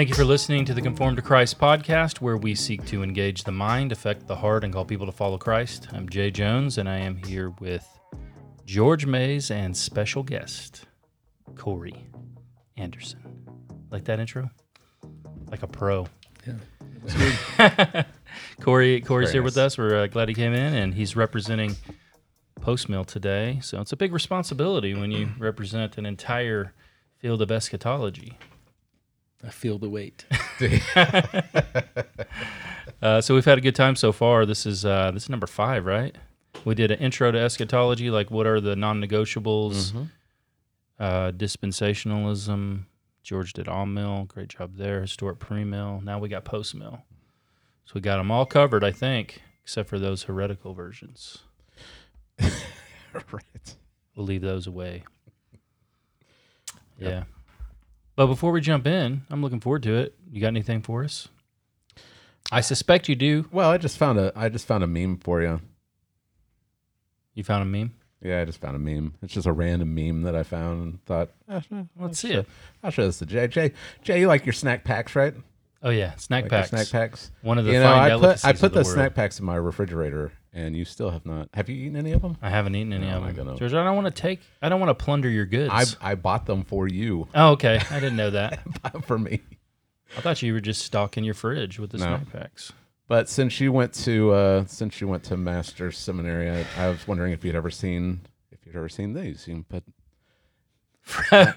Thank you for listening to the Conformed to Christ podcast, where we seek to engage the mind, affect the heart, and call people to follow Christ. I'm Jay Jones, and I am here with George Mays and special guest Cory Anderson. Like that intro? Like a pro. Yeah. Cory, Cory's Very here with us. We're uh, glad he came in, and he's representing Postmill today. So it's a big responsibility when you represent an entire field of eschatology. I feel the weight. Uh, so we've had a good time so far. This is uh, this is number five, right? We did an intro to eschatology, like what are the non-negotiables, Mm-hmm. uh, dispensationalism. George did all mill, great job there. Historic pre-mill. Now we got post-mill. So we got them all covered, I think, except for those heretical versions. right. We'll leave those away. Yeah. But before we jump in, I'm looking forward to it. You got anything for us? I suspect you do. Well, I just found a I just found a meme for you. You found a meme. Yeah, I just found a meme. It's just a random meme that I found and thought, eh, eh, Let's see it. I'll show this to Jay. Jay, Jay, you like your snack packs, right? Oh yeah, snack Like your packs. snack packs. One of the you know, fine I delicacies put I of put the, world. snack packs in my refrigerator, and you still have not. Have you eaten any of them? I haven't eaten any Oh, of my them. goodness. George, I don't want to take. I don't want to plunder your goods. I I bought them for you, oh, okay. I didn't know that. for me. I thought you were just stocking your fridge with the No. snack packs. But since you went to uh, since you went to Master's Seminary, I, I was wondering if you'd ever seen if you'd ever seen these. You can put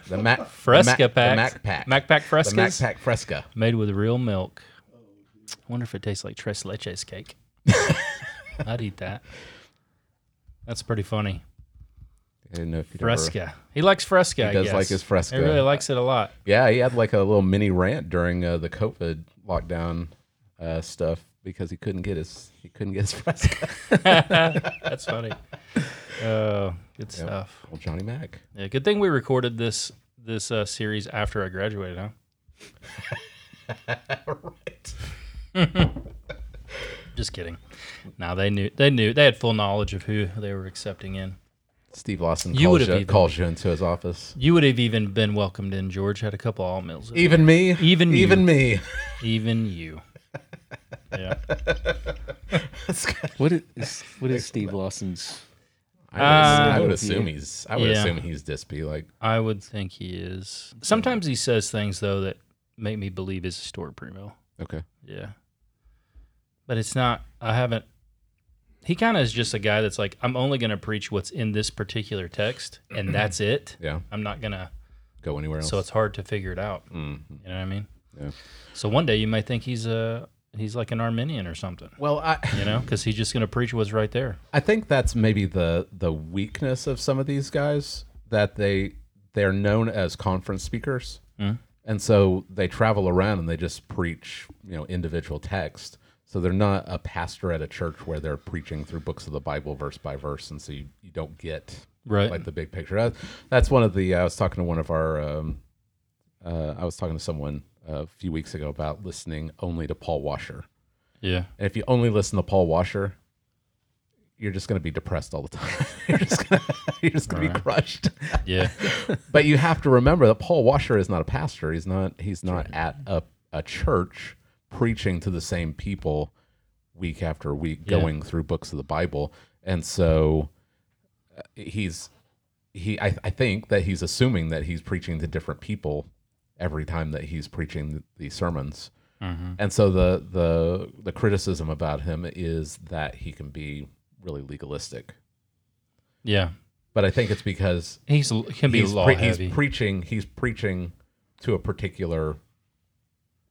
the Mac Fresca the Mac, packs. the Mac pack, Mac pack the Mac frescas pack Fresca. made with real milk. I wonder if it tastes like tres leches cake. I'd eat that. That's pretty funny. I didn't know if you'd ever- Fresca. He likes Fresca. He does like his Fresca. He really likes it a lot. Yeah, he had like a little mini rant during uh, the COVID lockdown uh, stuff because he couldn't get his he couldn't get his Fresca. That's funny. Oh, good stuff. Well, Johnny Mac. Yeah, good thing we recorded this this uh, series after I graduated, huh? right. Just kidding. No, they knew they knew they had full knowledge of who they were accepting in. Steve Lawson You calls would've you, even- calls you into his office. You would have even been welcomed in. George had a couple all meals. in Even me. Even you. even me. even you. Yeah. What is what is Steve Lawson's? I would, I would Uh, assume he's. I would yeah. assume he's Dispy. Like I would think he is. Sometimes he says things though that make me believe his historic premil. okay. Yeah. But it's not I haven't he kind of is just a guy that's like I'm only going to preach what's in this particular text and that's it. Yeah. I'm not going to Go anywhere else. so it's hard to figure it out. Mhm. You know what I mean? Yeah. So one day you might think he's a he's like an Arminian or something, Well, I you know, cuz he's just going to preach what's right there. I think that's maybe the the weakness of some of these guys that they they're known as conference speakers, Mm. and so they travel around and they just preach you know individual text. So they're not a pastor at a church where they're preaching through books of the Bible verse by verse, and so you, you don't get Right. like the big picture. That, that's one of the. I was talking to one of our. Um, uh, I was talking to someone a few weeks ago about listening only to Paul Washer. yeah. And if you only listen to Paul Washer, you're just going to be depressed all the time. you're just going to you're just going to be Right. crushed. Yeah. but you have to remember that Paul Washer is not a pastor. He's not he's not at a a church preaching to the same people week after week Yeah. going through books of the Bible. And so uh, he's he I, I think that he's assuming that he's preaching to different people every time that he's preaching th- these sermons. Mhm. And so the the the criticism about him is that he can be really legalistic. Yeah. But I think it's because He's can be he's, pre- he's preaching he's preaching to a particular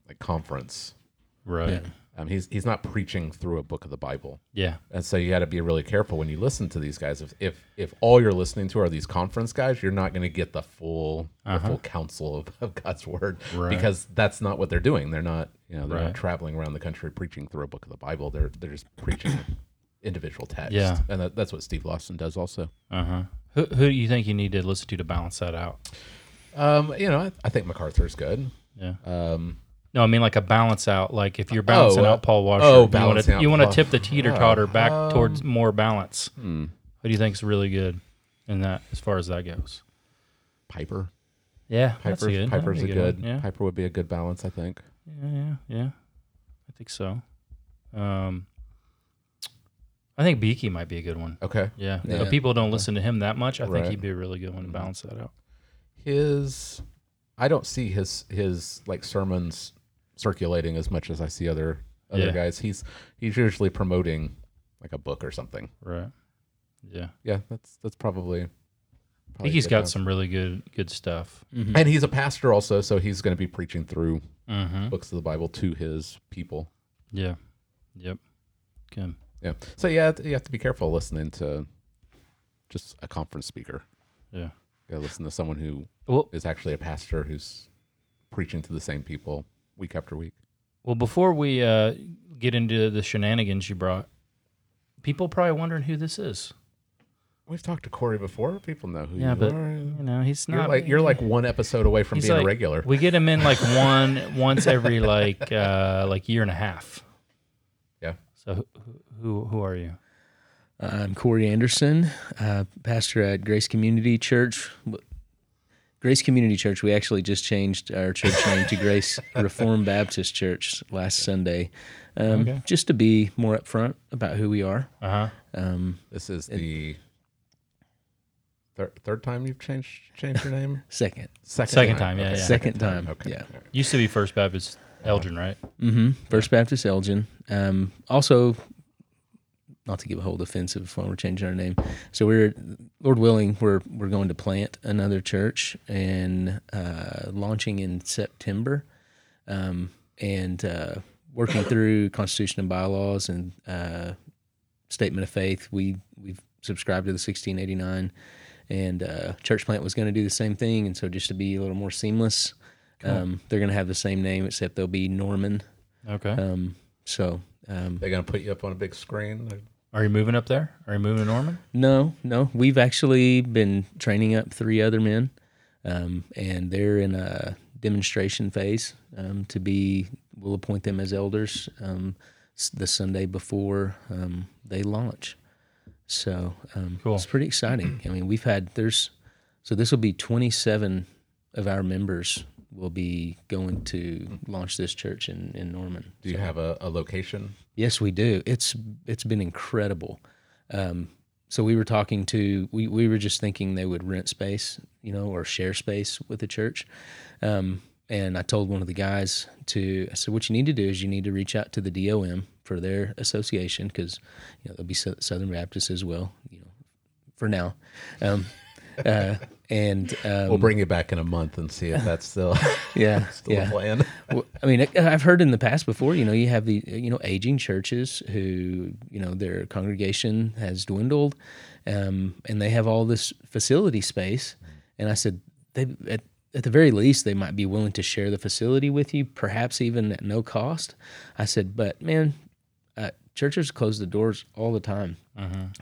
like conference. Right. Yeah. Um, he's he's not preaching through a book of the Bible. Yeah. And so you got to be really careful when you listen to these guys. If if if all you're listening to are these conference guys, you're not going to get the full Uh-huh. full counsel of, of God's word Right. because that's not what they're doing. They're not you know they're Right. not traveling around the country preaching through a book of the Bible. They're they're just preaching individual text. Yeah. and that, that's what Steve Lawson does also. Uh-huh. Who who do you think you need to listen to to balance that out? Um, you know, I, I think MacArthur's good. Yeah. Um, No, I mean like a balance out. Like if you're balancing uh, out Paul Washer, oh, you want to you want to tip the teeter totter back um, towards more balance. hmm, Who do you think is really good in that as far as that goes? Piper. Yeah, that's good. Piper's a good. one. Yeah. Piper would be a good balance, I think. Yeah, yeah, yeah. I think so. Um, I think Beeke might be a good one. Okay. Yeah, Yeah. but people don't listen to him that much. I think he'd be a really good one to balance that out. His, I don't see his his like sermons circulating as much as I see other other Yeah. guys. He's he's usually promoting like a book or something. Right. Yeah. Yeah, that's that's probably. I think he's got balance. some really good good stuff. Mhm. and he's a pastor also, so he's going to be preaching through Mm-hmm. books of the Bible to his people. Yeah. Yep. Good. Yeah. So yeah, you have to be careful listening to just a conference speaker. Yeah. You gotta listen to someone who Well, is actually a pastor who's preaching to the same people week after week. well, before we uh, get into the shenanigans you brought, people probably wondering who this is. We've talked to Cory before. People know who Yeah, you but are. you know he's not. You're not like you're like one episode away from He's being like- a regular. We get him in like one once every like uh, like year and a half. Yeah. So who who, who are you? I'm Cory Anderson, uh, pastor at Grace Community Church. W- Grace Community Church. We actually just changed our church name to Grace Reformed Baptist Church last Sunday, um, Okay. just to be more upfront about who we are. Uh huh. Um, This is the third third time you've changed changed your name. second, Second, Second time, yeah, yeah. Second time, Okay. yeah. Used to be First Baptist Elgin, right? Mm hmm First Baptist Elgin. Um, also, not to give a whole defensive when we're changing our name. So we're, Lord willing, we're we're going to plant another church and uh, launching in September, um, and uh, working through Constitution and bylaws and uh, statement of faith. We we've subscribed to the 1689, and uh, church plant was going to do the same thing. And so just to be a little more seamless. Um, they're going to have the same name, except they'll be Norman. Okay. Um, so um, They're gonna put you up on a big screen. Are you moving up there? Are you moving to Norman? no, no, we've actually been training up three other men, um, and they're in a demonstration phase um, to be. We'll appoint them as elders um, the Sunday before um, they launch. So um, Cool. it's pretty exciting. I mean, we've had there's so this will be 27 of our members will be going to launch this church in in Norman. Do you have a, a location? Yes, we do. It's it's been incredible. Um, so we were talking to we we were just thinking they would rent space, you know, or share space with the church. Um, and I told one of the guys to I said, what you need to do is you need to reach out to the DOM for their association because you know there'll be Sou- Southern Baptists as well, you know, for now. Um, uh, and um, We'll bring you back in a month and see if that's still yeah, still yeah. a plan. Well, I mean, I- I've heard in the past before, you know, you have the, you know, aging churches who, you know, their congregation has dwindled um, and they have all this facility space. And I said, they, at, at the very least, they might be willing to share the facility with you, perhaps even at no cost. I said, but man, uh, churches close the doors all the time.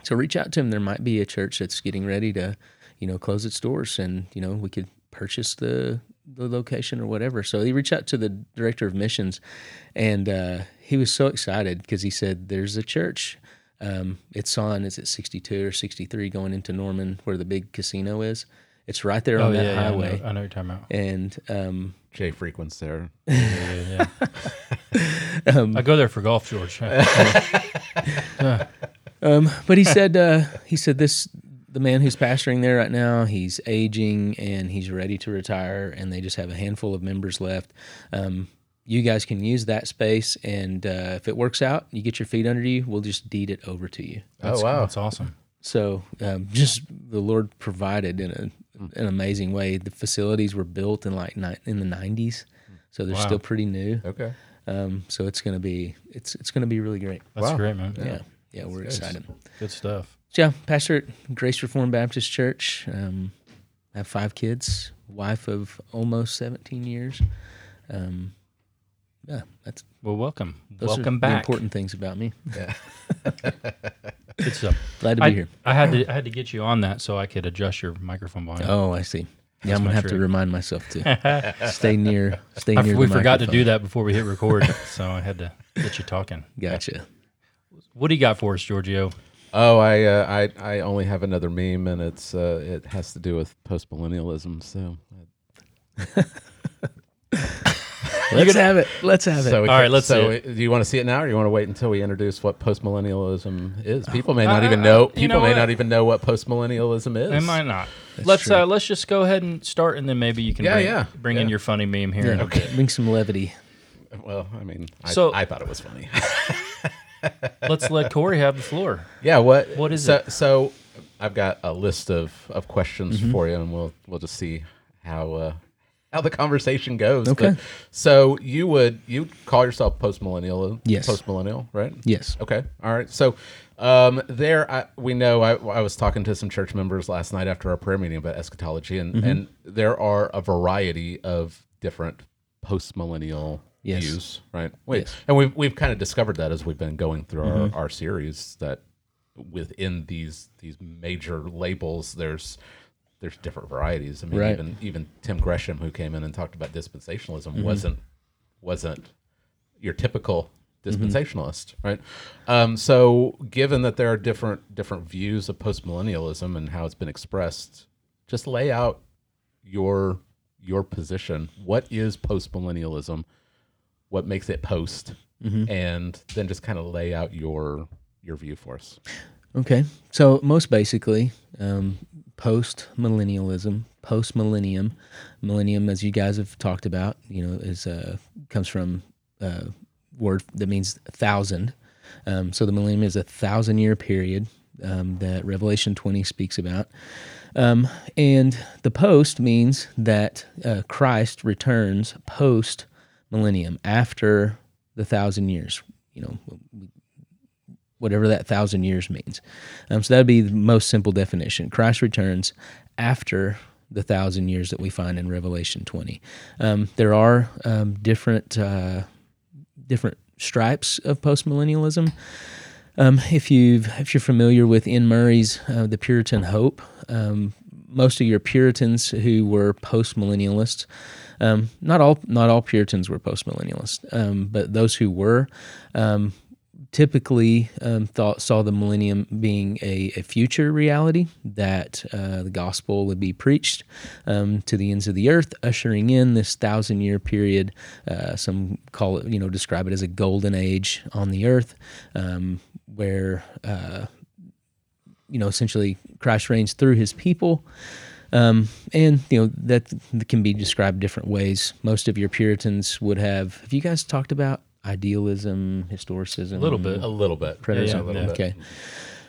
So reach out to them. There might be a church that's getting ready to, you know, close its doors, and you know we could purchase the the location or whatever. So he reached out to the director of missions, and uh, he was so excited because he said, "There's a church. Um, it's on. Is it 62 or 63 going into Norman, where the big casino is? It's right there on that Oh, yeah, highway." I, know, I know you're talking about. And um, Jay frequents there. Yeah, yeah, yeah. um, I go there for golf, George. Um, but he said uh, he said this the man who's pastoring there right now he's aging and he's ready to retire and they just have a handful of members left. Um, you guys can use that space and uh, if it works out, you get your feet under you. We'll just deed it over to you. That's, oh wow! that's awesome. So um, just the Lord provided in a, an amazing way. The facilities were built in like ni- in the nineties, so they're Wow. still pretty new. Okay. Um, so it's gonna be it's it's gonna be really great. That's Wow. great, man. Yeah, yeah, we're good. excited. Good stuff. So, yeah, pastor at Grace Reformed Baptist Church. Um, I have five kids, wife of almost 17 years. Um, yeah, that's Well, welcome. welcome back. important things about me. Yeah. Good stuff. Glad to be I, here. I had to I had to get you on that so I could adjust your microphone volume. Oh, I see. Yeah, That's I'm gonna have to remind myself to stay near. Stay near. we forgot to do that before we hit record, so I had to get you talking. Gotcha. What do you got for us, Giorgio? Oh, I, uh, I I only have another meme, and it's uh, it has to do with post millennialism. So Let's have it. Let's have it. So we All can- right, let's So see do you want to see it now, or do you want to wait until we introduce what postmillennialism is? People may not Uh, even know. you People know may what? not even know what postmillennialism is. They might not. let's true. uh, let's just go ahead and start, and then maybe you can Yeah, bring, yeah, bring in yeah. your funny meme here. in a. Bring some levity. Well, I mean, I, So- I thought it was funny. Let's let Cory have the floor. yeah. What? What is so, it? So, I've got a list of of questions Mm-hmm. for you, and we'll we'll just see how uh, how the conversation goes. Okay. But- so you would you call yourself postmillennial? Yes. Postmillennial, right? Yes. Okay. All right. So um, there, I, we know I, I was talking to some church members last night after our prayer meeting about eschatology, and, Mm-hmm. and there are a variety of different postmillennial Yes. views, right? Wait, Yes. and we've we've kind of discovered that as we've been going through Mm-hmm. our, our series that within these these major labels, there's there's different varieties. I mean, Right. even even Tim Gresham, who came in and talked about dispensationalism, Mm-hmm. wasn't wasn't your typical Mm-hmm. dispensationalist, right? Um, so, given that there are different different views of postmillennialism and how it's been expressed, just lay out your your position. What is postmillennialism? What makes it post? Mm-hmm. And then just kind of lay out your your view for us. Okay. So most basically, um, post millennialism, post millennium, millennium, as you guys have talked about, you know, is uh, comes from uh, word that means thousand. Um, so the millennium is a thousand year period um, that Revelation 20 speaks about. Um, and the post means that uh, Christ returns post millennium after the thousand years. You know, whatever that thousand years means. Um, so that would be the most simple definition. Christ returns after the thousand years that we find in Revelation 20. Um, there are um, different uh, different stripes of postmillennialism. Um, if you if you're familiar with Iain Murray's uh, The Puritan Hope, um, most of your Puritans who were postmillennialists, um, not all not all Puritans were postmillennialists, um, but those who were um, typically um, thought saw the millennium being a, a future reality that uh, the gospel would be preached um, to the ends of the earth, ushering in this thousand year period. Uh, some call it, you know, describe it as a golden age on the earth, um, where uh, you know essentially Christ reigns through His people. Um, and you know that can be described different ways. Most of your Puritans would have. Have you guys talked about idealism, historicism? A little bit. A little bit. Preterism. Yeah, a little yeah. bit.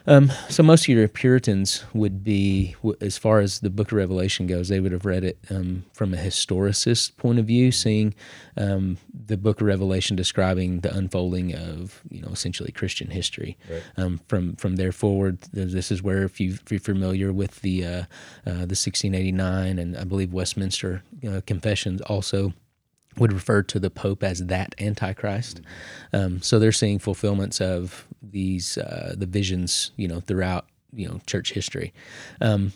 Um, so most of your Puritans would be, as far as the Book of Revelation goes, they would have read it um, from a historicist point of view, seeing um, the Book of Revelation describing the unfolding of, you know, essentially Christian history. Um, from from there forward, this is where, if, you, if you're familiar with the uh, uh, the 1689 and I believe Westminster uh, Confessions, also would refer to the Pope as that Antichrist. Um, so they're seeing fulfillments of these uh, the visions, you know, throughout you know church history. Um,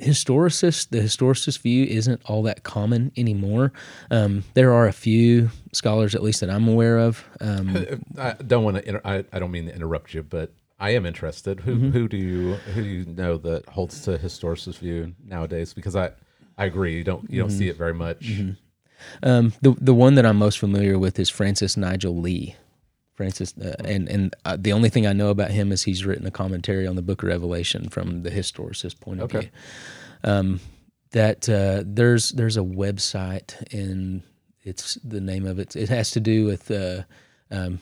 historicist, the historicist view isn't all that common anymore. Um, there are a few scholars, at least that I'm aware of. Um, I don't want to. Inter- I, I don't mean to interrupt you, but I am interested. Who Mm-hmm. who do you who do you know that holds to historicist view nowadays? Because I I agree. You don't you don't Mm-hmm. see it very much. Um, the the one that I'm most familiar with is Francis Nigel Lee. Francis, uh, and and uh, the only thing I know about him is he's written a commentary on the Book of Revelation from the historicist point of Okay. view. Um, that uh, there's there's a website and it's the name of it. It has to do with uh, um,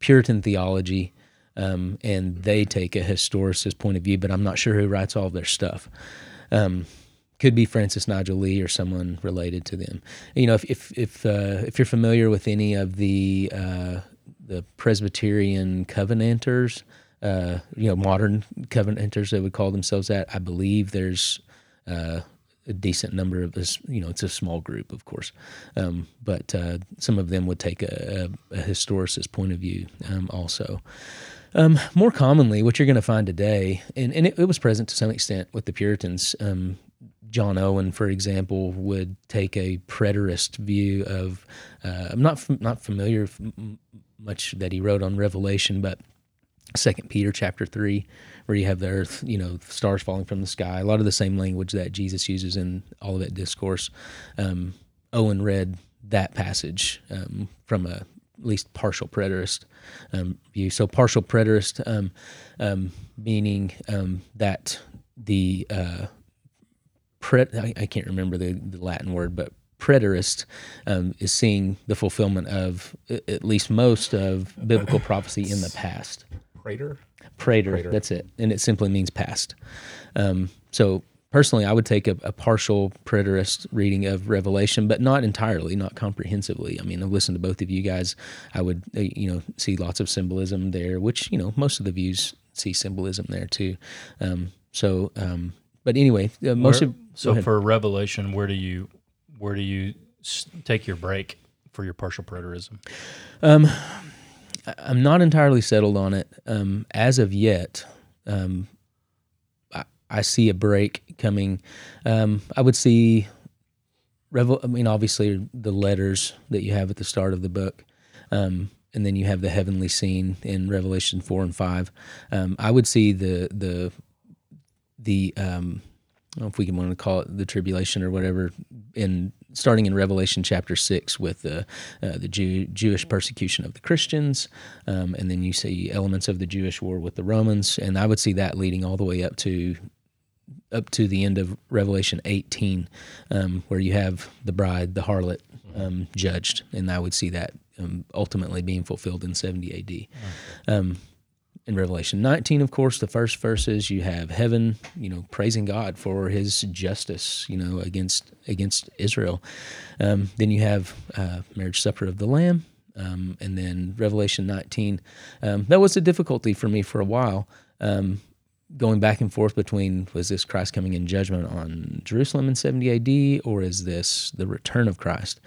Puritan theology, um, and they take a historicist point of view. But I'm not sure who writes all of their stuff. Um, could be Francis Nigel Lee or someone related to them. You know, if if if, uh, if you're familiar with any of the uh, the Presbyterian Covenanters, uh, you know, modern Covenanters, they would call themselves that. I believe there's uh, a decent number of this. You know, it's a small group, of course, um, but uh, some of them would take a, a, a historicist point of view um, also. Um, more commonly, what you're going to find today, and, and it, it was present to some extent with the Puritans. Um, John Owen, for example, would take a preterist view of. Uh, I'm not not familiar much that he wrote on Revelation, but Second Peter chapter three, where you have the earth, you know, stars falling from the sky. A lot of the same language that Jesus uses in all of that Discourse. Um, Owen read that passage um, from a at least partial preterist um, view. So partial preterist um, um, meaning um, that the uh, pret I, I can't remember the, the Latin word, but preterist um, is seeing the fulfillment of at least most of biblical prophecy in the past. Praeter? Praeter, Praeter. that's it, and it simply means past. Um, so personally, I would take a, a partial preterist reading of Revelation, but not entirely, not comprehensively. I mean, I've listened to both of you guys. I would, uh, you know, see lots of symbolism there, which you know most of the views see symbolism there too. Um, so, um, but anyway, uh, most Where- of so for Revelation, where do you where do you take your break for your partial preterism? I'm not entirely settled on it um, as of yet. Um, I, I see a break coming. Um, I would see, revel. I mean, obviously the letters that you have at the start of the book, um, and then you have the heavenly scene in Revelation four and five. Um, I would see the the the um, I don't know if we can want to call it the tribulation or whatever in starting in Revelation chapter six with the uh, the Jew, Jewish persecution of the Christians, um, and then you see elements of the Jewish war with the Romans, and I would see that leading all the way up to up to the end of Revelation 18, um, where you have the bride, the harlot, um, judged, and I would see that um, ultimately being fulfilled in 70 AD. Um, in Revelation 19, of course, the first verses you have heaven, you know, praising God for His justice, you know, against against Israel. Um, then you have uh, marriage supper of the Lamb, um, and then Revelation 19. Um, that was a difficulty for me for a while. Um, going back and forth between was this Christ coming in judgment on Jerusalem in 70 AD or is this the return of Christ?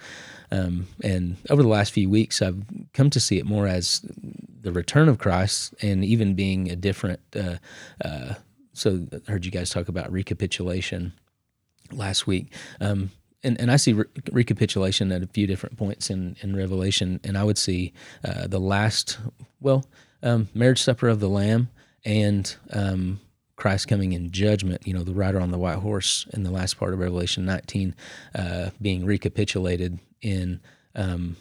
Um, and over the last few weeks, I've come to see it more as the return of Christ and even being a different. Uh, uh, so I heard you guys talk about recapitulation last week. Um, and, and I see re- recapitulation at a few different points in, in Revelation, and I would see uh, the last, well, um, marriage supper of the Lamb and um, Christ coming in judgment, you know, the rider on the white horse in the last part of Revelation 19 uh, being recapitulated in um,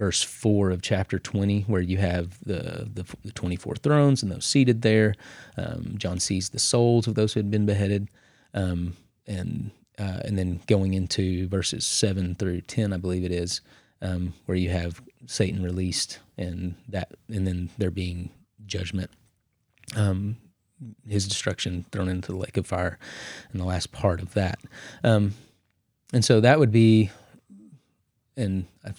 verse 4 of chapter 20, where you have the, the, the 24 thrones and those seated there. Um, John sees the souls of those who had been beheaded. Um, and uh, and then going into verses 7 through 10, I believe it is, um, where you have Satan released and that, and then there being judgment um, his destruction thrown into the lake of fire and the last part of that. Um, and so that would be, and I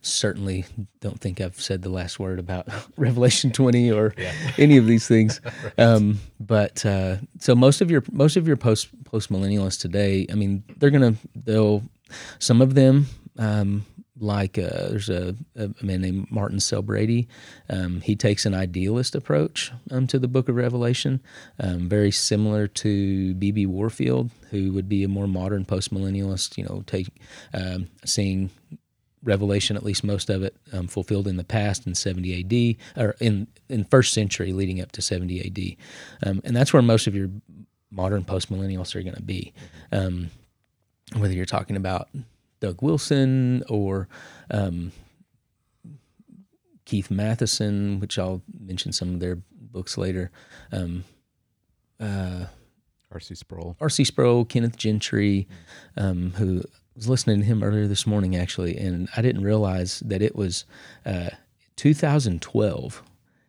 certainly don't think I've said the last word about Revelation 20 or any of these things. Um, but uh, so most of your most of your post post millennialists today, I mean, they're gonna they'll some of them. Um, like uh, there's a, a man named Martin Selbrede. Um, he takes an idealist approach um, to the Book of Revelation, um, very similar to B.B. Warfield, who would be a more modern postmillennialist. You know, take um, seeing Revelation, at least most of it, um, fulfilled in the past in 70 A.D. or in in first century leading up to 70 A.D. Um, and that's where most of your modern postmillennialists are going to be. Um, whether you're talking about Doug Wilson or um, Keith Mathison, which I'll mention some of their books later. Um, uh, R.C. Sproul. R.C. Sproul, Kenneth Gentry, um, who was listening to him earlier this morning actually, and I didn't realize that it was uh, 2012.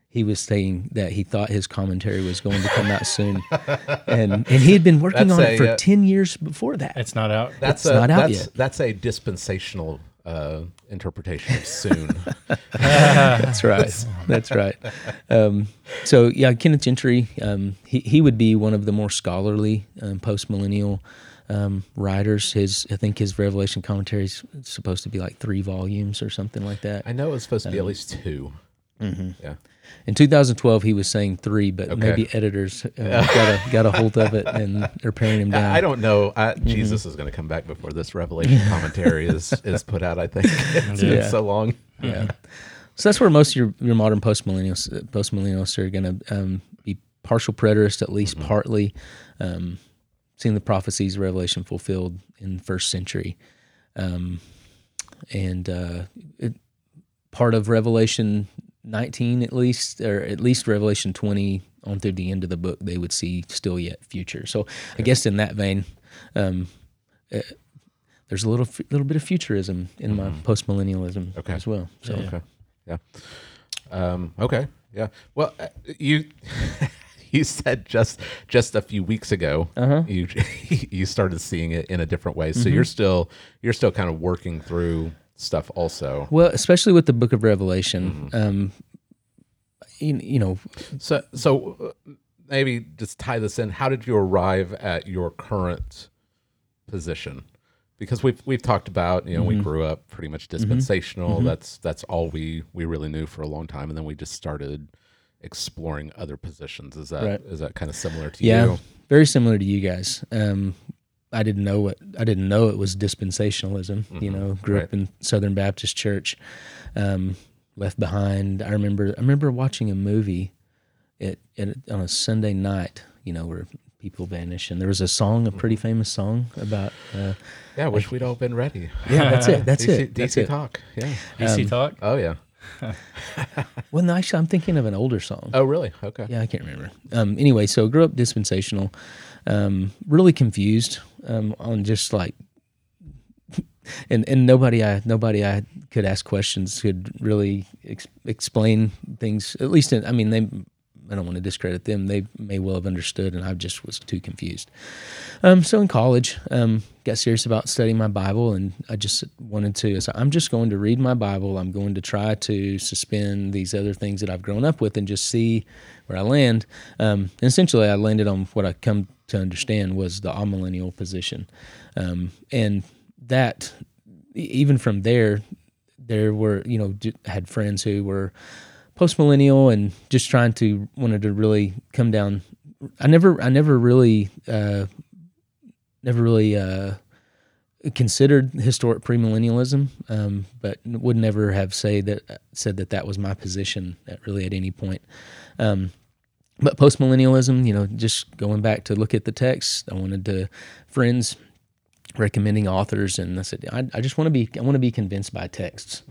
He was saying that he thought his commentary was going to come out soon, and and he had been working That's on a, it for uh, ten years before that. It's not out. That's It's a, not out that's, yet. That's a dispensational uh, interpretation of soon. That's right. That's right. Um, so yeah, Kenneth Gentry, um, he he would be one of the more scholarly um, post millennial um, writers. His I think his Revelation commentary is supposed to be like three volumes or something like that. I know it's supposed to Um, be at least 2 mm-hmm. Yeah. In 2012, he was saying three, but Okay. maybe editors uh, got a got a hold of it and they're paring him down. I don't know. I, Mm-hmm. Jesus is going to come back before this Revelation commentary is is put out. I think it's been so long. yeah. So that's where most of your, your modern post millennials post millennials are going to um, be partial preterist, at least partly, um, seeing the prophecies of Revelation fulfilled in the first century, um, and uh, it, part of Revelation 19 at least, or at least Revelation 20 on through the end of the book, they would see still yet future. So I guess in that vein. Um, uh, there's a little little bit of futurism in my post millennialism Okay. as well. So Okay. Yeah. Um, okay. Yeah. Well, uh, you you said just just a few weeks ago Uh-huh. you you started seeing it in a different way. So Mm-hmm. you're still you're still kind of working through stuff also. Well, especially with the Book of Revelation, um, you, you know, So so uh, maybe just tie this in. How did you arrive at your current position? Because we've we've talked about you know Mm-hmm. we grew up pretty much dispensational. That's that's all we we really knew for a long time, and then we just started exploring other positions. Is that is Right. that kind of similar to yeah, you? very similar to you guys. Um, I didn't know what I didn't know it was dispensationalism. You know, grew up in Southern Baptist Church, um, left behind. I remember I remember watching a movie, it, at on a Sunday night. You know, where people vanish, and there was a song, a pretty famous song about. Uh, Yeah, I wish we'd all been ready. yeah, that's it. That's DC, it. That's DC it. talk. Yeah. DC Um, talk. Oh yeah. Well, no, actually, I'm thinking of an older song. Oh really? Okay. Yeah, I can't remember. Um, anyway, so I grew up dispensational, um, really confused um, on just like, and and nobody I nobody I could ask questions could really ex- explain things. At least, in, I mean, they. I don't want to discredit them. They may well have understood, and I just was too confused. Um, so in college, um, got serious about studying my Bible, and I just wanted to. So I'm just going to read my Bible. I'm going to try to suspend these other things that I've grown up with, and just see where I land. Um, essentially, I landed on what I come to understand was the amillennial position, um, and that even from there, there were you know had friends who were post millennial and just trying to wanted to really come down. I never I never really uh, never really uh, considered historic premillennialism, um, but would never have say that said that that was my position at really at any point. Um, but postmillennialism, you know, just going back to look at the text, I wanted to friends recommending authors, and I said I, I just want to be I want to be convinced by texts,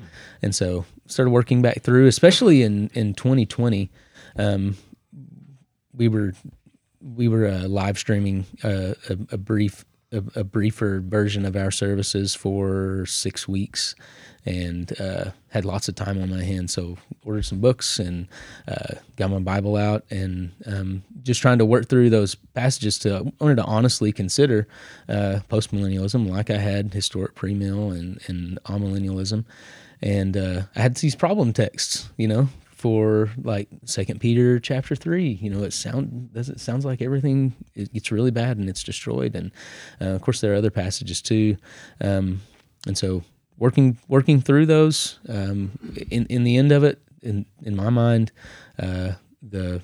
and so started working back through, especially in in 2020. Um, we were we were uh, live streaming uh, a, a brief a, a briefer version of our services for six weeks and uh, had lots of time on my hands. So ordered some books and uh, got my bible out and um, just trying to work through those passages to wanted to honestly consider uh, postmillennialism like i had historic premill and, and amillennialism. And uh, i had these problem texts you know for like second peter chapter 3 you know it sound does it sounds like everything it gets really bad and it's destroyed. And uh, of course there are other passages too. Um, and so working working through those um, in in the end of it in in my mind uh, the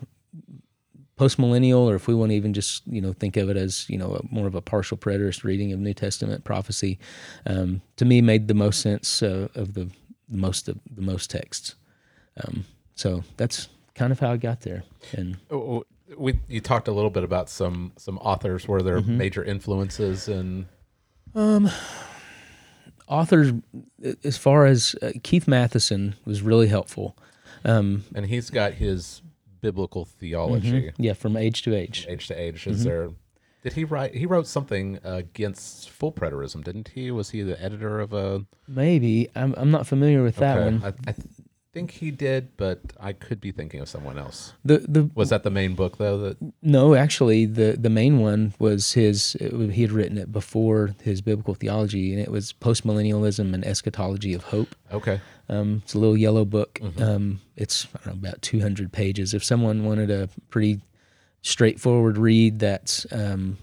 post millennial or if we want to even just you know think of it as you know more of a partial preterist reading of new testament prophecy um, to me made the most sense uh, of the most of the most texts. Um, so that's kind of how I got there. And Oh, We you talked a little bit about some some authors. Were there Mm-hmm. major influences and authors, as far as uh, Keith Mathison was really helpful. and he's got his biblical theology Yeah, from age to age. age to age. Mm-hmm. Is there? Did he write? He wrote something against full preterism, didn't he? Was he the editor of a? Maybe I'm I'm not familiar with that Okay. one. I, I think he did, but I could be thinking of someone else. The the Was that the main book though? That no, actually, the the main one was his. It, he had written it before his biblical theology, and it was postmillennialism and eschatology of hope. okay. Um, it's a little yellow book. Um, it's I don't know, about 200 pages. If someone wanted a pretty straightforward read, that's um,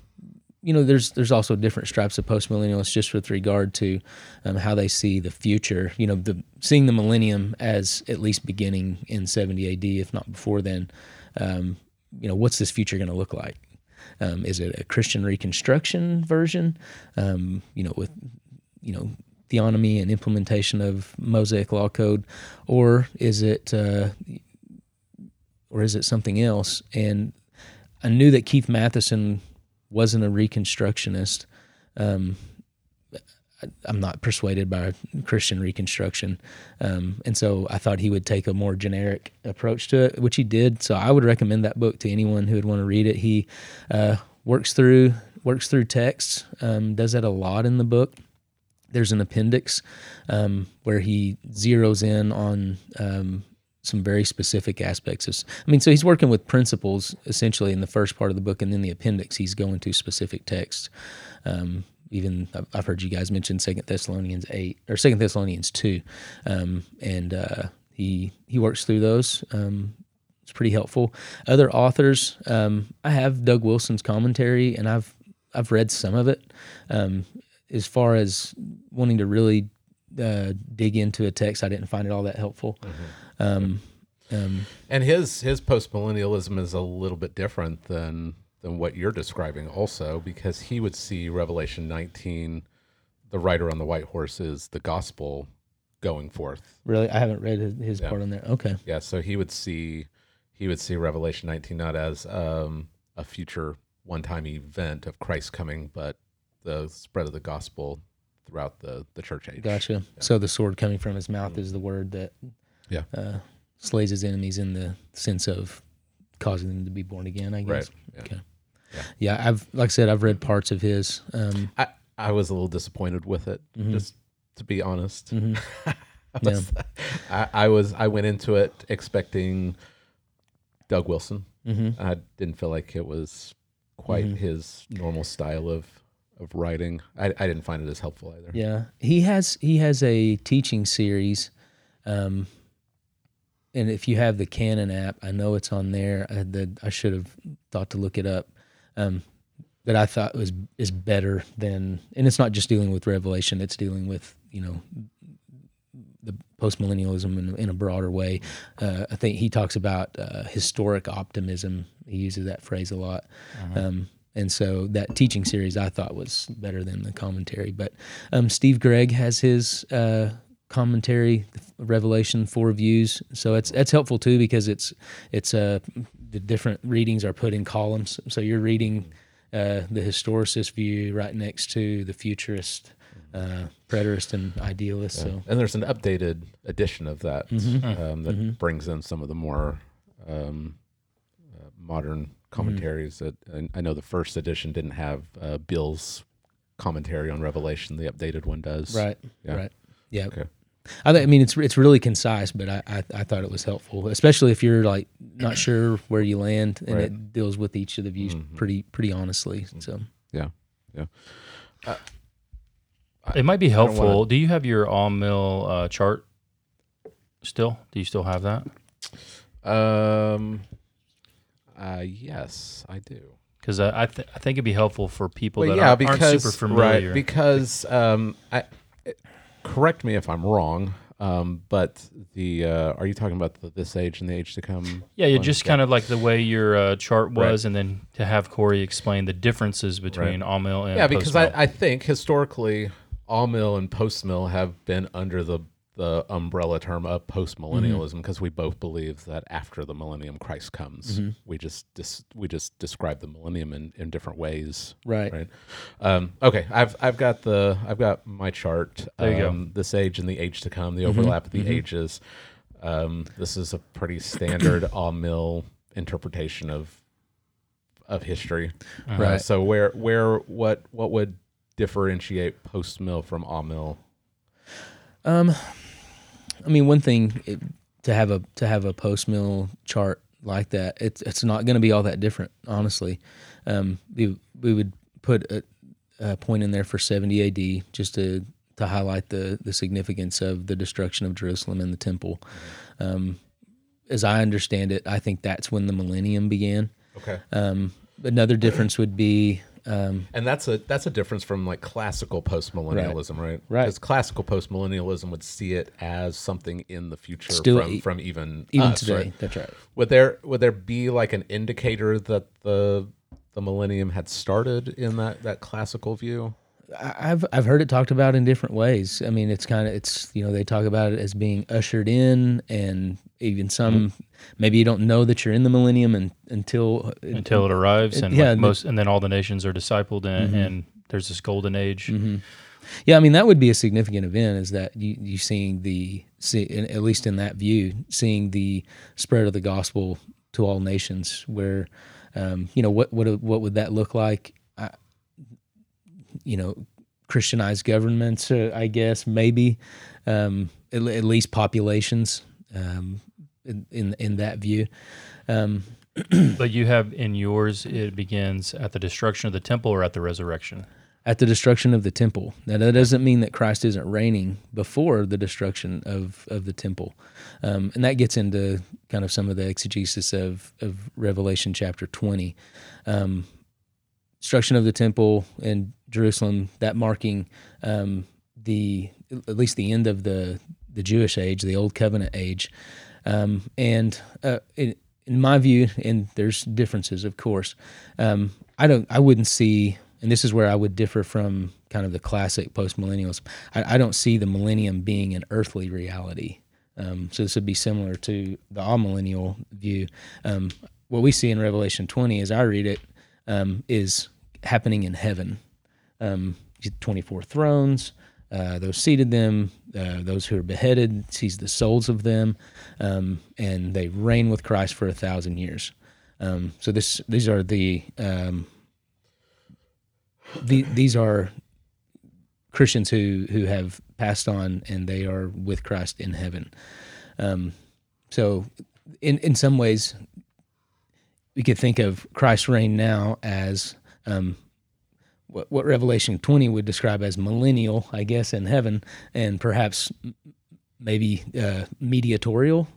you know, there's there's also different stripes of postmillennialists just with regard to um, how they see the future. You know, the seeing the millennium as at least beginning in 70 AD, if not before then. Um, you know, what's this future going to look like? Um, is it a Christian Reconstruction version? Um, you know, with you know theonomy and implementation of Mosaic Law Code, or is it uh, or is it something else? And I knew that Keith Mathison wasn't a Reconstructionist. Um, I'm not persuaded by Christian Reconstruction, um, and so I thought he would take a more generic approach to it, which he did. So I would recommend that book to anyone who would want to read it. He uh, works through works through texts, um, does that a lot in the book. There's an appendix um, where he zeroes in on um, some very specific aspects of. I mean, so he's working with principles essentially in the first part of the book, and then the appendix he's going to specific texts. Um, even I've- heard you guys mention Second Thessalonians eight or Second Thessalonians two, um, and uh, he he works through those. Um, it's pretty helpful. Other authors, um, I have Doug Wilson's commentary, and I've I've read some of it. Um, as far as wanting to really uh, dig into a text, I didn't find it all that helpful. Um, um, And his his post millennialism is a little bit different than than what you're describing, also because he would see Revelation 19, the rider on the white horse is the gospel going forth. really, I haven't read his, his part on there. Okay, Yeah, so he would see he would see Revelation 19 not as um, a future one-time event of Christ coming, but the spread of the gospel throughout the the church age. gotcha. So the sword coming from his mouth is the word that Yeah. uh, slays his enemies in the sense of causing them to be born again. I guess. Right. Yeah. Okay. Yeah. I've like I said, I've read parts of his. Um, I, I was a little disappointed with it, Mm-hmm. just to be honest. I, Yeah. I, I was I went into it expecting Doug Wilson. mhm. I didn't feel like it was quite Mm-hmm. his normal style of of writing. I, I didn't find it as helpful either. Yeah, he has he has a teaching series, um, and if you have the Canon app, I know it's on there. I, the, I should have thought to look it up, um, that I thought was is better than, and it's not just dealing with Revelation; it's dealing with you know the postmillennialism in, in a broader way. Uh, I think he talks about uh, historic optimism. He uses that phrase a lot. Um, and so that teaching series I thought was better than the commentary. But um, Steve Gregg has his uh, commentary, Revelation Four Views. So it's that's helpful too because it's it's uh, the different readings are put in columns. So you're reading uh, the historicist view right next to the futurist, uh, preterist, and idealist. So And there's an updated edition of that Mm-hmm. um, that brings in some of the more um, uh, modern commentaries. That I know the first edition didn't have uh, Beale's commentary on Revelation. The updated one does. Right. Yeah. Right. Yeah. Okay. I, th- I mean, it's it's really concise, but I, I I thought it was helpful, especially if you're like not sure where you land, and Right. it deals with each of the views pretty pretty honestly. So Yeah. Yeah. It might be don't wanna- helpful. Do you have your all mill uh, chart still? Do you still have that? Um. Uh, yes, I do. Because I I, th- I think it'd be helpful for people Well, that yeah, aren't, because aren't super familiar. right because um, I correct me if I'm wrong. Um, but the uh, are you talking about the, this age and the age to come? yeah, you just kind of like the way your uh, chart Right. was, and then to have Cory explain the differences between all mill and yeah, because I. I think historically, all mill and post mill have been under the the umbrella term of post millennialism Mm-hmm. because we both believe that after the millennium Christ comes. Mm-hmm. We just dis, we just describe the millennium in, in different ways. right, Right. Um, okay. I've I've got the I've got my chart. There you go. um, This age and the age to come. The Mm-hmm. overlap of the ages. Um, this is a pretty standard all mill interpretation of of history. Uh, Right. so where where what what would differentiate post mill from all mill? Um, I mean, one thing it, to have a to have a post mill chart like that, it's it's not going to be all that different, honestly. Um, we we would put a, a point in there for 70 A.D. just to to highlight the the significance of the destruction of Jerusalem and the temple. Um, as I understand it, I think that's when the millennium began. Okay. Um, another difference would be um, And that's a that's a difference from like classical postmillennialism, right? Right. Because classical postmillennialism would see it as something in the future Still from, e- from even even us, today. right? That's right. Would there would there be like an indicator that the the millennium had started in that that classical view? I've I've heard it talked about in different ways. I mean, it's kind of it's you know they talk about it as being ushered in, and even some mm-hmm. maybe you don't know that you're in the millennium and, until uh, until it arrives, and yeah, like most, and then all the nations are discipled, and, mm-hmm. and there's this golden age. Mm-hmm. Yeah, I mean that would be a significant event. Is that you you seeing the see in- at least in that view, seeing the spread of the gospel to all nations? Where, um, you know, what what what would that look like? You know, Christianized governments, uh, I guess maybe, um, at, at least populations, um, in, in in that view. Um, But you have in yours, it begins at the destruction of the temple or at the resurrection. at the destruction of the temple. Now that doesn't mean that Christ isn't reigning before the destruction of of the temple, um, and that gets into kind of some of the exegesis of of Revelation chapter twenty. Um, destruction of the temple in Jerusalem, that marking um, the at least the end of the the Jewish age, the Old Covenant age, um, and uh, in, in my view, and there's differences, of course. Um, I don't, I wouldn't see, and this is where I would differ from kind of the classic post millennials. I, I don't see the millennium being an earthly reality. Um, so this would be similar to the amillennial view. Um, what we see in Revelation 20, as I read it, um, is happening in heaven. Um, 24 thrones, uh, those seated them, uh, those who are beheaded, sees the souls of them, um, and they reign with Christ for a thousand years. Um, so this, these are the, um, the, these are Christians who who have passed on and they are with Christ in heaven. Um, so, in in some ways, we could think of Christ's reign now as um, what, what Revelation 20 would describe as millennial, I guess, in heaven, and perhaps maybe uh, mediatorial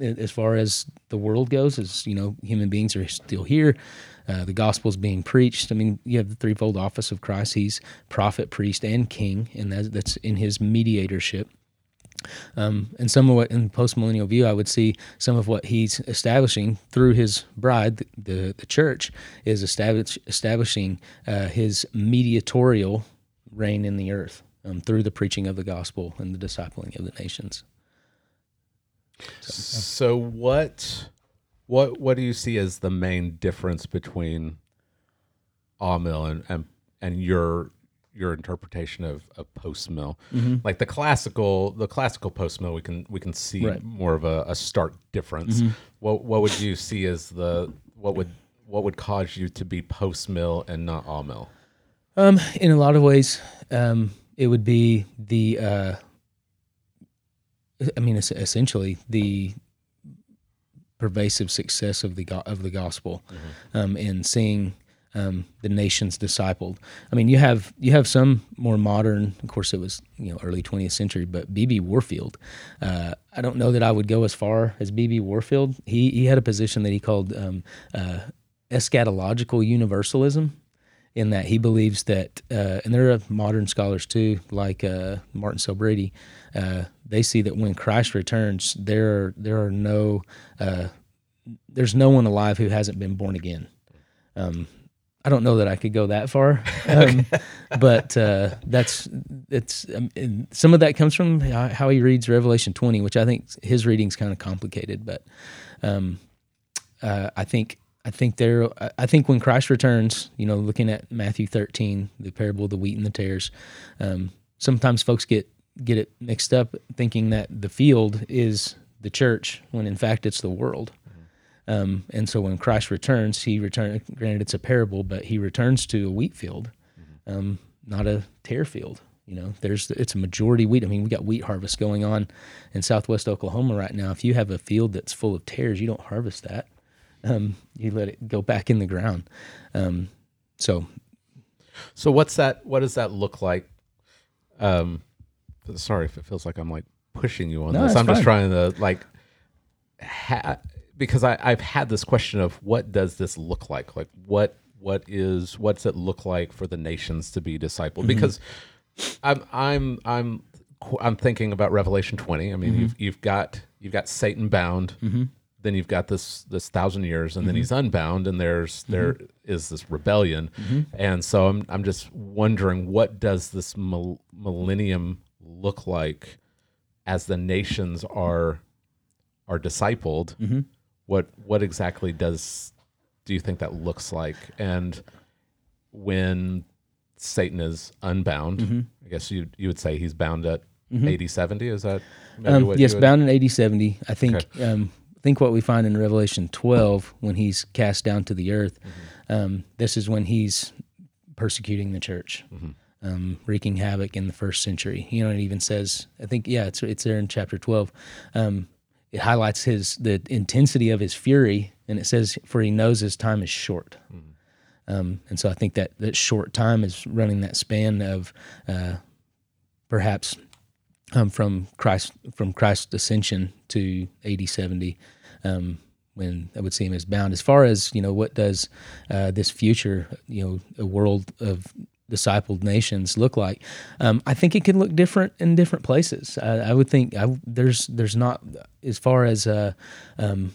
as far as the world goes. As you know, human beings are still here. Uh, the gospel is being preached. I mean, you have the threefold office of Christ. He's prophet, priest, and king, and that, that's in his mediatorship. Um, and some of what in postmillennial view, I would see some of what he's establishing through his bride, the the, the church, is establish, establishing uh, his mediatorial reign in the earth um, through the preaching of the gospel and the discipling of the nations. So what what what do you see as the main difference between Amil and and, and your your interpretation of, of post mill? Like the classical the classical post mill we can we can see Right. more of a, a stark difference. What what would you see as the what would what would cause you to be post mill and not Amil? Um, in a lot of ways, um, it would be the, uh, I mean, es- essentially the pervasive success of the go- of the gospel, um, in seeing um, the nations discipled. I mean, you have you have some more modern. Of course, it was you know early 20th century, but B.B. Warfield. Uh, I don't know that I would go as far as B.B. Warfield. He he had a position that he called um, uh, eschatological universalism in that he believes that, uh, and there are modern scholars too, like uh, Martin Selbrede, uh, they see that when Christ returns, there there are no, uh, there's no one alive who hasn't been born again. Um, I don't know that I could go that far, um, but uh, that's it's um, some of that comes from how he reads Revelation 20, which I think his reading's kind of complicated, but um, uh, I think I think there I- I think when Christ returns, you know, looking at Matthew 13, the parable of the wheat and the tares, um, sometimes folks get get it mixed up thinking that the field is the church when in fact it's the world. Um, and so when Christ returns, he return granted it's a parable, but he returns to a wheat field, um, not a tear field. You know, there's it's a majority wheat. I mean, we got wheat harvest going on in Southwest Oklahoma right now. If you have a field that's full of tares, you don't harvest that. Um, you let it go back in the ground. Um, so So what's that? What does that look like? Um, sorry if it feels like I'm like pushing you on No, this. I'm just trying to like, ha- because I I've had this question of what does this look like? Like what what is what's it look like for the nations to be discipled? Mm-hmm. Because I'm I'm I'm I'm thinking about Revelation 20. I mean, Mm-hmm. you've you've got you've got Satan bound. Mm-hmm. then you've got this this thousand years, and then mm-hmm. he's unbound, and there's mm-hmm. there is this rebellion, and so I'm I'm just wondering what does this mil- millennium look like as the nations are are discipled? What what exactly does do you think that looks like? And when Satan is unbound, I guess you you would say he's bound at 80, 70? Is that Um, yes, bound in AD 70. I think um, I think what we find in Revelation 12 when he's cast down to the earth, Mm-hmm. um, this is when he's persecuting the church, Mm-hmm. um, wreaking havoc in the first century. You know, it even says, I think, yeah, it's it's there in chapter 12. Um, it highlights his the intensity of his fury, and it says, "For he knows his time is short." Um, and so I think that that short time is running that span of uh, perhaps um, from Christ from Christ's ascension to AD seventy, um, when I would see him as bound. As far as you know, what does uh, this future, you know, a world of discipled nations look like? Um, I think it can look different in different places. I, I would think I, there's there's not as far as uh, um,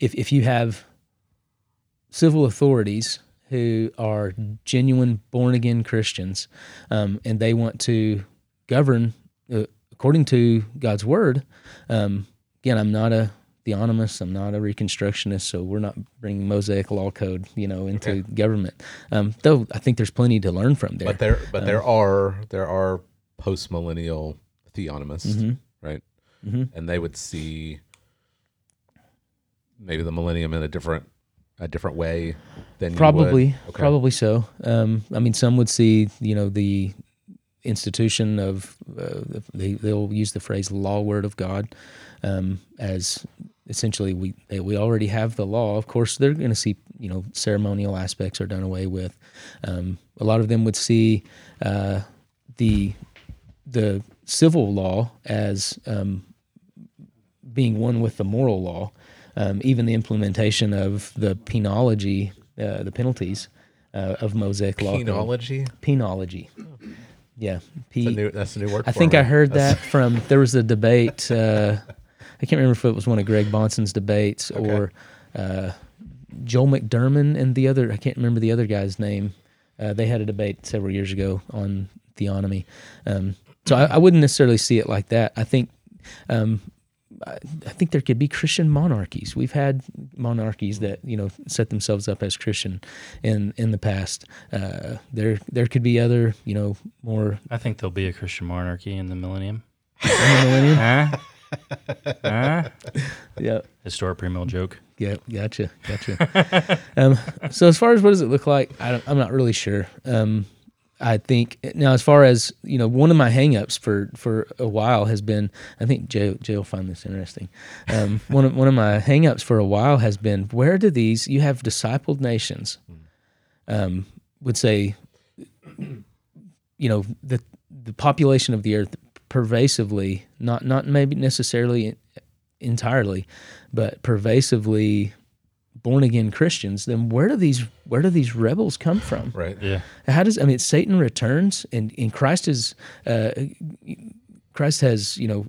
if if you have civil authorities who are genuine born again Christians, um, and they want to govern uh, according to God's word. Um, again, I'm not a theonomist. I'm not a reconstructionist, so we're not bringing Mosaic law code, you know, into government. Um, though I think there's plenty to learn from there. But there, but there are there are post millennial theonomists, Mm-hmm. right? And they would see maybe the millennium in a different a different way than you Probably, would. Okay. probably so. Um, I mean, some would see, you know, the institution of uh, they they'll use the phrase "law word of God" um, as essentially we they, we already have the law. Of course, they're going to see, you know, ceremonial aspects are done away with. Um, a lot of them would see uh, the the civil law as um, being one with the moral law. Um, even the implementation of the penology, uh, the penalties uh, of Mosaic law. Penology. Penology. Yeah. P- That's a new, that's a new word. I think me. I heard that from there was a debate. Uh, I can't remember if it was one of Greg Bahnsen's debates or uh, Joel McDurmon and the other. I can't remember the other guy's name. Uh, they had a debate several years ago on theonomy. Um, so I, I wouldn't necessarily see it like that. I think. Um, I I think there could be Christian monarchies. We've had monarchies that you know set themselves up as Christian in in the past. Uh, there there could be other you know more I think there'll be a Christian monarchy in the millennium. in the millennium. Huh? Huh? Yeah. Historic premill joke. Yeah, gotcha, gotcha. um, so as far as what does it look like, I don't, I'm not really sure. Um, I think now, as far as you know, one of my hangups for for a while has been. I think Jay, Jay will find this interesting. Um, one of one of my hangups for a while has been where do these you have discipled nations um, would say, you know, the the population of the earth pervasively, not not maybe necessarily entirely, but pervasively born again Christians, then where do these where do these rebels come from? right. Yeah. How does I mean Satan returns and, and Christ is uh, Christ has you know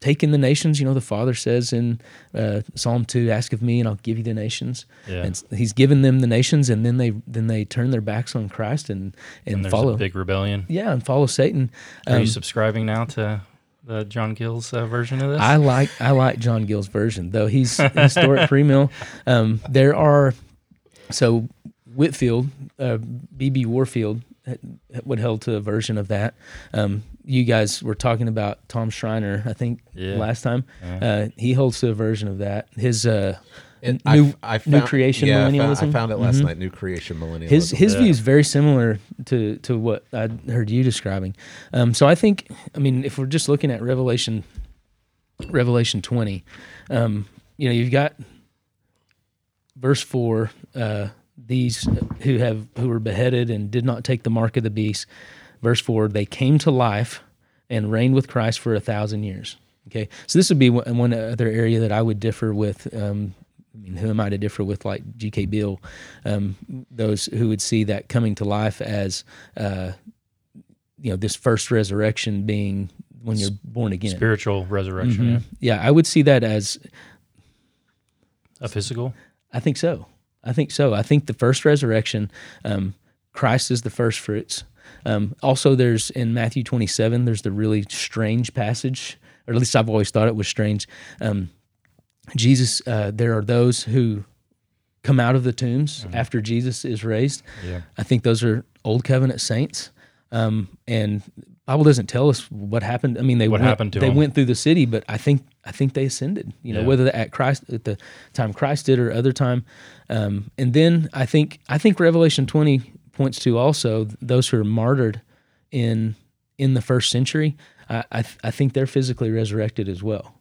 taken the nations. You know the Father says in uh, Psalm two, "Ask of me, and I'll give you the nations." Yeah. And He's given them the nations, and then they then they turn their backs on Christ and and, And there's follow a big rebellion. yeah and follow Satan. Are Um, you subscribing now to the John Gill's uh, version of this? I like I like John Gill's version, though he's historic pre-mill. Um, there are so Whitfield, uh, B.B. Warfield had- would held to a version of that. Um, you guys were talking about Tom Schreiner, I think, Yeah. last time. Uh, he holds to a version of that. His uh, And new, I, I new creation yeah, I found- I found it last Mhm. night. New creation millennialism. His his Yeah. view is very similar to to what I heard you describing. Um, so I think, I mean, if we're just looking at Revelation, Revelation twenty, um, you know, you've got verse four. Uh, these who have who were beheaded and did not take the mark of the beast. Verse four, they came to life and reigned with Christ for a thousand years. Okay, so this would be one other area that I would differ with. Um, I mean, who am I to differ with, like G.K. Beale? Um, those who would see that coming to life as, uh, you know, this first resurrection being when you're born again. Spiritual resurrection. Mhm. Yeah, I would see that as A physical? I think so. I think so. I think the first resurrection, um, Christ is the first fruits. Um, also, there's in Matthew 27, there's the really strange passage, or at least I've always thought it was strange. Um, Jesus, uh, there are those who come out of the tombs after Jesus is raised. Yeah. I think those are old covenant saints. Um, and Bible doesn't tell us what happened. I mean, they What went, happened to they them. went through the city, but I think I think they ascended. You know, Yeah. whether at Christ at the time Christ did or other time. Um, and then I think I think Revelation twenty points to also those who are martyred in in the first century. I I, th- I think they're physically resurrected as well.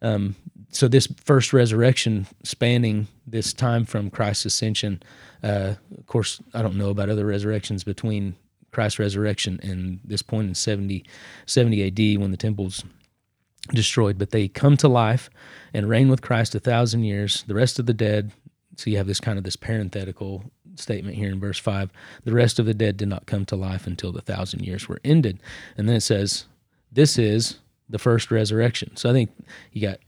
Um, so this first resurrection spanning this time from Christ's ascension, uh, of course, I don't know about other resurrections between Christ's resurrection and this point in 70, 70 AD when the temple's destroyed, but they come to life and reign with Christ a thousand years. The rest of the dead, so you have this kind of this parenthetical statement here in verse five. The rest of the dead did not come to life until the thousand years were ended, and then it says, "This is the first resurrection." So I think you got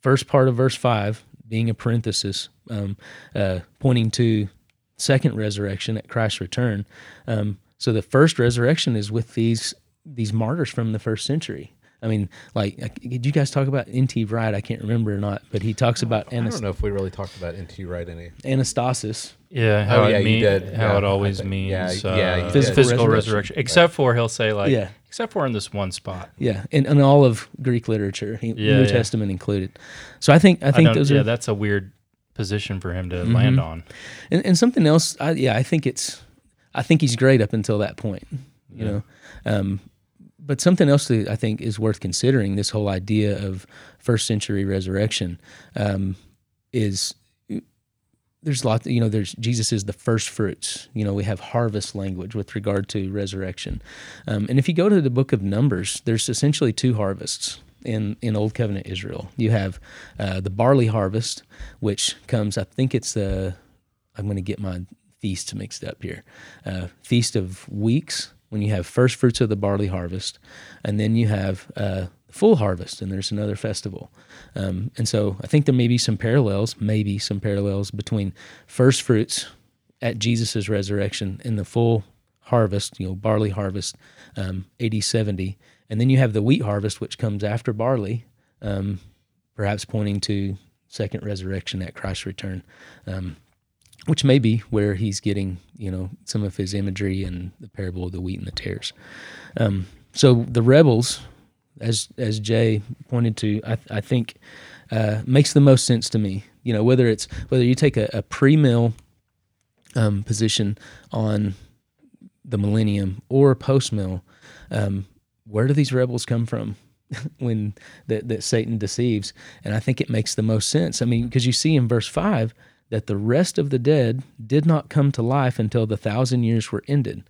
first part of verse five being a parenthesis, um, uh, pointing to second resurrection at Christ's return. Um, so the first resurrection is with these these martyrs from the first century. I mean, like, did you guys talk about N.T. Wright? I can't remember or not, but he talks about I don't know if we really talked about NT Wright any. Anastasis. Yeah, how Oh, yeah, it you mean- did. how Yeah, it always think- means yeah, uh, yeah, you physical, Physical resurrection. resurrection. Except for he'll say like, Yeah. except for in this one spot. Yeah, in, in all of Greek literature, he- Yeah, New yeah. Testament included. So I think I I think don't- those yeah, are Mm-hmm. that's a weird position for him to land on. and, and something else. I, yeah, I think it's I think he's great up until that point. You know, um, but something else that I think is worth considering. This whole idea of first century resurrection um, is there's a lot. You know, there's Jesus is the first fruits. You know, we have harvest language with regard to resurrection, um, and if you go to the book of Numbers, there's essentially two harvests in in Old Covenant Israel. You have uh, the barley harvest, which comes. I think it's the. I'm going to get my feast mixed up here. Uh, feast of weeks when you have first fruits of the barley harvest, and then you have uh, full harvest, and there's another festival. Um, and so I think there may be some parallels, maybe some parallels between first fruits at Jesus' resurrection and the full harvest, you know, barley harvest, um, 80, 70. And then you have the wheat harvest, which comes after barley, um, perhaps pointing to second resurrection at Christ's return, um, which may be where he's getting, you know, some of his imagery and the parable of the wheat and the tares. Um, so the rebels, as as Jay pointed to, I, I think uh, makes the most sense to me. You know, whether it's whether you take a, a pre-mill um, position on the millennium or post-mill, um, where do these rebels come from? when that, that Satan deceives, and I think it makes the most sense. I mean, because you see in verse five that the rest of the dead did not come to life until the thousand years were ended.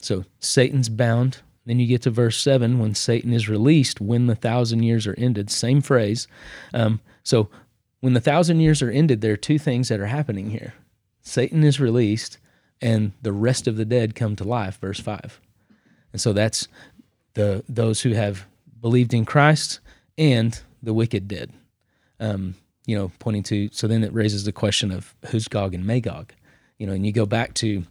So Satan's bound. Then you get to verse 7 when Satan is released when the thousand years are ended. Same phrase. Um, so when the thousand years are ended, there are two things that are happening here Satan is released, and the rest of the dead come to life, verse 5. And so that's the those who have believed in Christ and the wicked dead. Um, you know, pointing to so then it raises the question of who's Gog and Magog. You know, and you go back to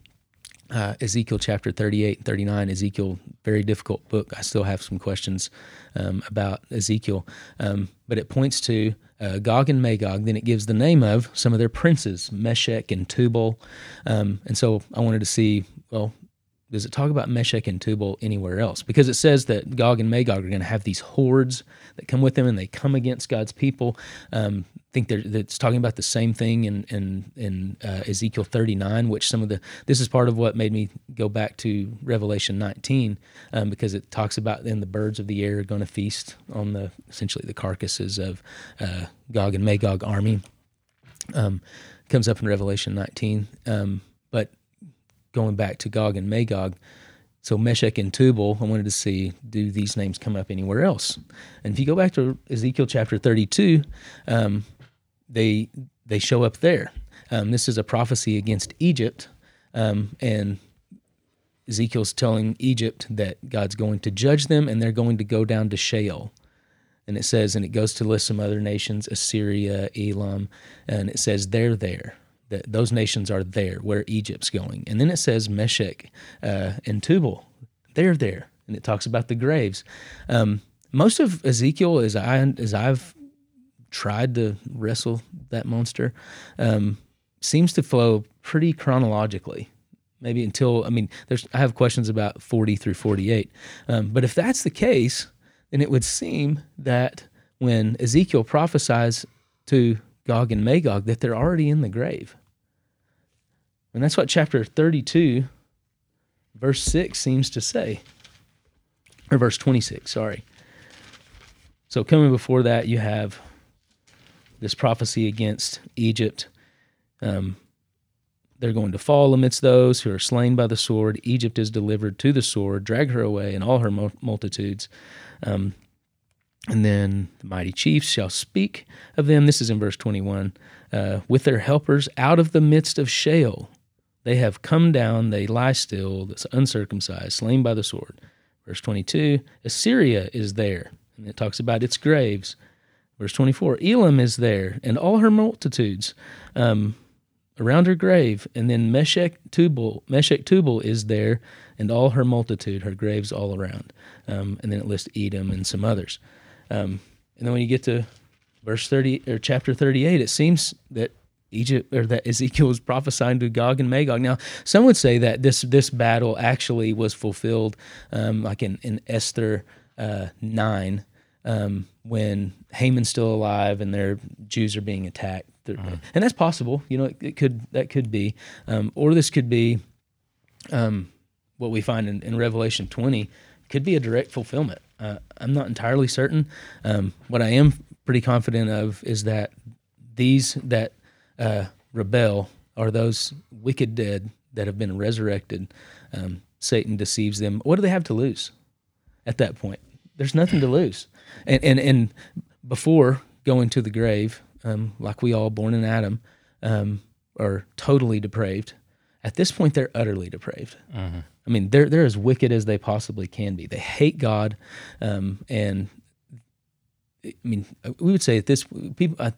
uh, Ezekiel chapter 38 and 39. Ezekiel, very difficult book. I still have some questions um, about Ezekiel, um, but it points to uh, Gog and Magog. Then it gives the name of some of their princes, Meshech and Tubal. Um, and so I wanted to see, well, does it talk about Meshech and Tubal anywhere else? Because it says that Gog and Magog are going to have these hordes that come with them, and they come against God's people. Um, I think it's talking about the same thing in in, in uh, Ezekiel 39, which some of the this is part of what made me go back to Revelation 19 um, because it talks about then the birds of the air are going to feast on the essentially the carcasses of uh, Gog and Magog army. Um, comes up in Revelation 19, um, going back to Gog and Magog. So Meshech and Tubal, I wanted to see do these names come up anywhere else? And if you go back to Ezekiel chapter 32, um, they they show up there. Um, this is a prophecy against Egypt, um, and Ezekiel's telling Egypt that God's going to judge them, and they're going to go down to Sheol. and it says, and it goes to list some other nations, Assyria, Elam, and it says they're there. That those nations are there where Egypt's going, and then it says Meshech uh, and Tubal, they're there, and it talks about the graves. Um, most of Ezekiel, as I as I've tried to wrestle that monster, um, seems to flow pretty chronologically. Maybe until I mean, there's I have questions about 40 through 48, um, but if that's the case, then it would seem that when Ezekiel prophesies to Gog and Magog, that they're already in the grave. And that's what chapter 32, verse 6 seems to say. Or verse 26, sorry. So, coming before that, you have this prophecy against Egypt. Um, they're going to fall amidst those who are slain by the sword. Egypt is delivered to the sword, drag her away, and all her multitudes. Um, and then the mighty chiefs shall speak of them. This is in verse 21 uh, with their helpers out of the midst of Sheol. They have come down, they lie still, that's uncircumcised, slain by the sword. Verse 22 Assyria is there, and it talks about its graves. Verse 24 Elam is there, and all her multitudes um, around her grave. And then Meshech Tubal, Meshech Tubal is there, and all her multitude, her graves all around. Um, and then it lists Edom and some others. Um, and then when you get to verse 30 or chapter 38, it seems that Egypt or that Ezekiel was prophesying to Gog and Magog. Now, some would say that this this battle actually was fulfilled, um, like in in Esther uh, nine, um, when Haman's still alive and their Jews are being attacked, uh-huh. and that's possible. You know, it, it could that could be, um, or this could be um, what we find in, in, Revelation twenty. Could be a direct fulfillment. Uh, I'm not entirely certain. Um, what I am pretty confident of is that these that uh, rebel are those wicked dead that have been resurrected. Um, Satan deceives them. What do they have to lose at that point? There's nothing to lose. And and, and before going to the grave, um, like we all born in Adam, um, are totally depraved. At this point, they're utterly depraved. Mm-hmm. I mean, they're they're as wicked as they possibly can be. They hate God, um, and I mean, we would say that this people. I,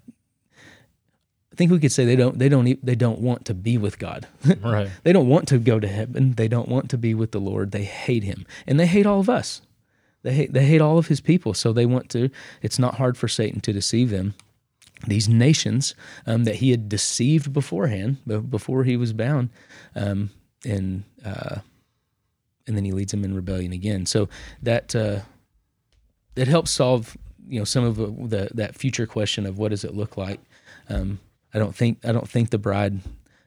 I think we could say they don't they don't they don't want to be with God. Right. they don't want to go to heaven. They don't want to be with the Lord. They hate him. And they hate all of us. They hate they hate all of his people. So they want to it's not hard for Satan to deceive them. These nations um, that he had deceived beforehand, before he was bound, um, and uh, and then he leads them in rebellion again. So that uh, that helps solve you know some of the, the, that future question of what does it look like um, I don't think I don't think the bride,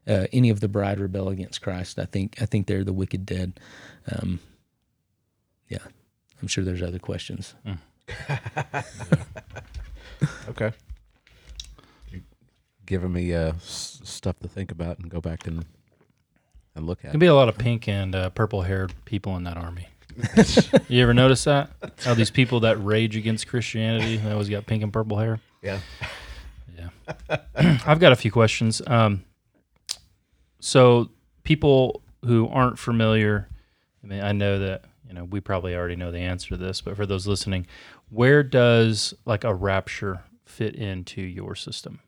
uh, any of the bride rebel against Christ. I think I think they're the wicked dead. Um, yeah, I'm sure there's other questions. Mm. okay. You're giving me uh, s- stuff to think about and go back and and look at. There'll be a lot of pink and uh, purple haired people in that army. you ever notice that? How these people that rage against Christianity, they always got pink and purple hair. Yeah. I've got a few questions. Um, so people who aren't familiar, I mean, I know that you know we probably already know the answer to this, but for those listening, where does like a rapture fit into your system?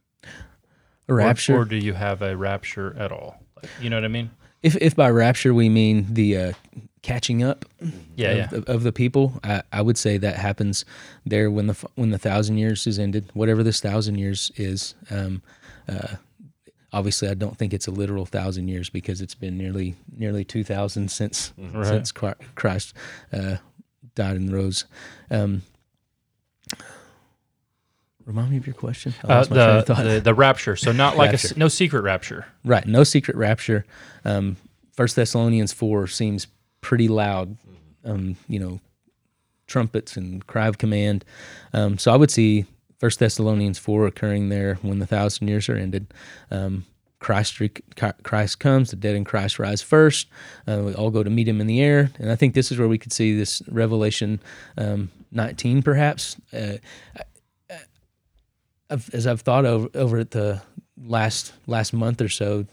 A rapture, or, or do you have a rapture at all? Like, you know what I mean? If if by rapture we mean the uh, catching up yeah, of, yeah. The, of the people, I, I, would say that happens there when the when the thousand years is ended, whatever this thousand years is. Um, uh, obviously, I don't think it's a literal thousand years because it's been nearly nearly two thousand since mm-hmm. right. since Christ uh, died and rose. Um, Remind me of your question. Uh, the, the, the rapture. So not like rapture. a no secret rapture. Right. No secret rapture. Um, First Thessalonians four seems pretty loud. Um, you know, trumpets and cry of command. Um, so I would see First Thessalonians four occurring there when the thousand years are ended. Um, Christ Christ comes, the dead in Christ rise first. Uh, we all go to meet him in the air, and I think this is where we could see this Revelation um, 19, perhaps. Uh, I've, as I've thought over over the last last month or so,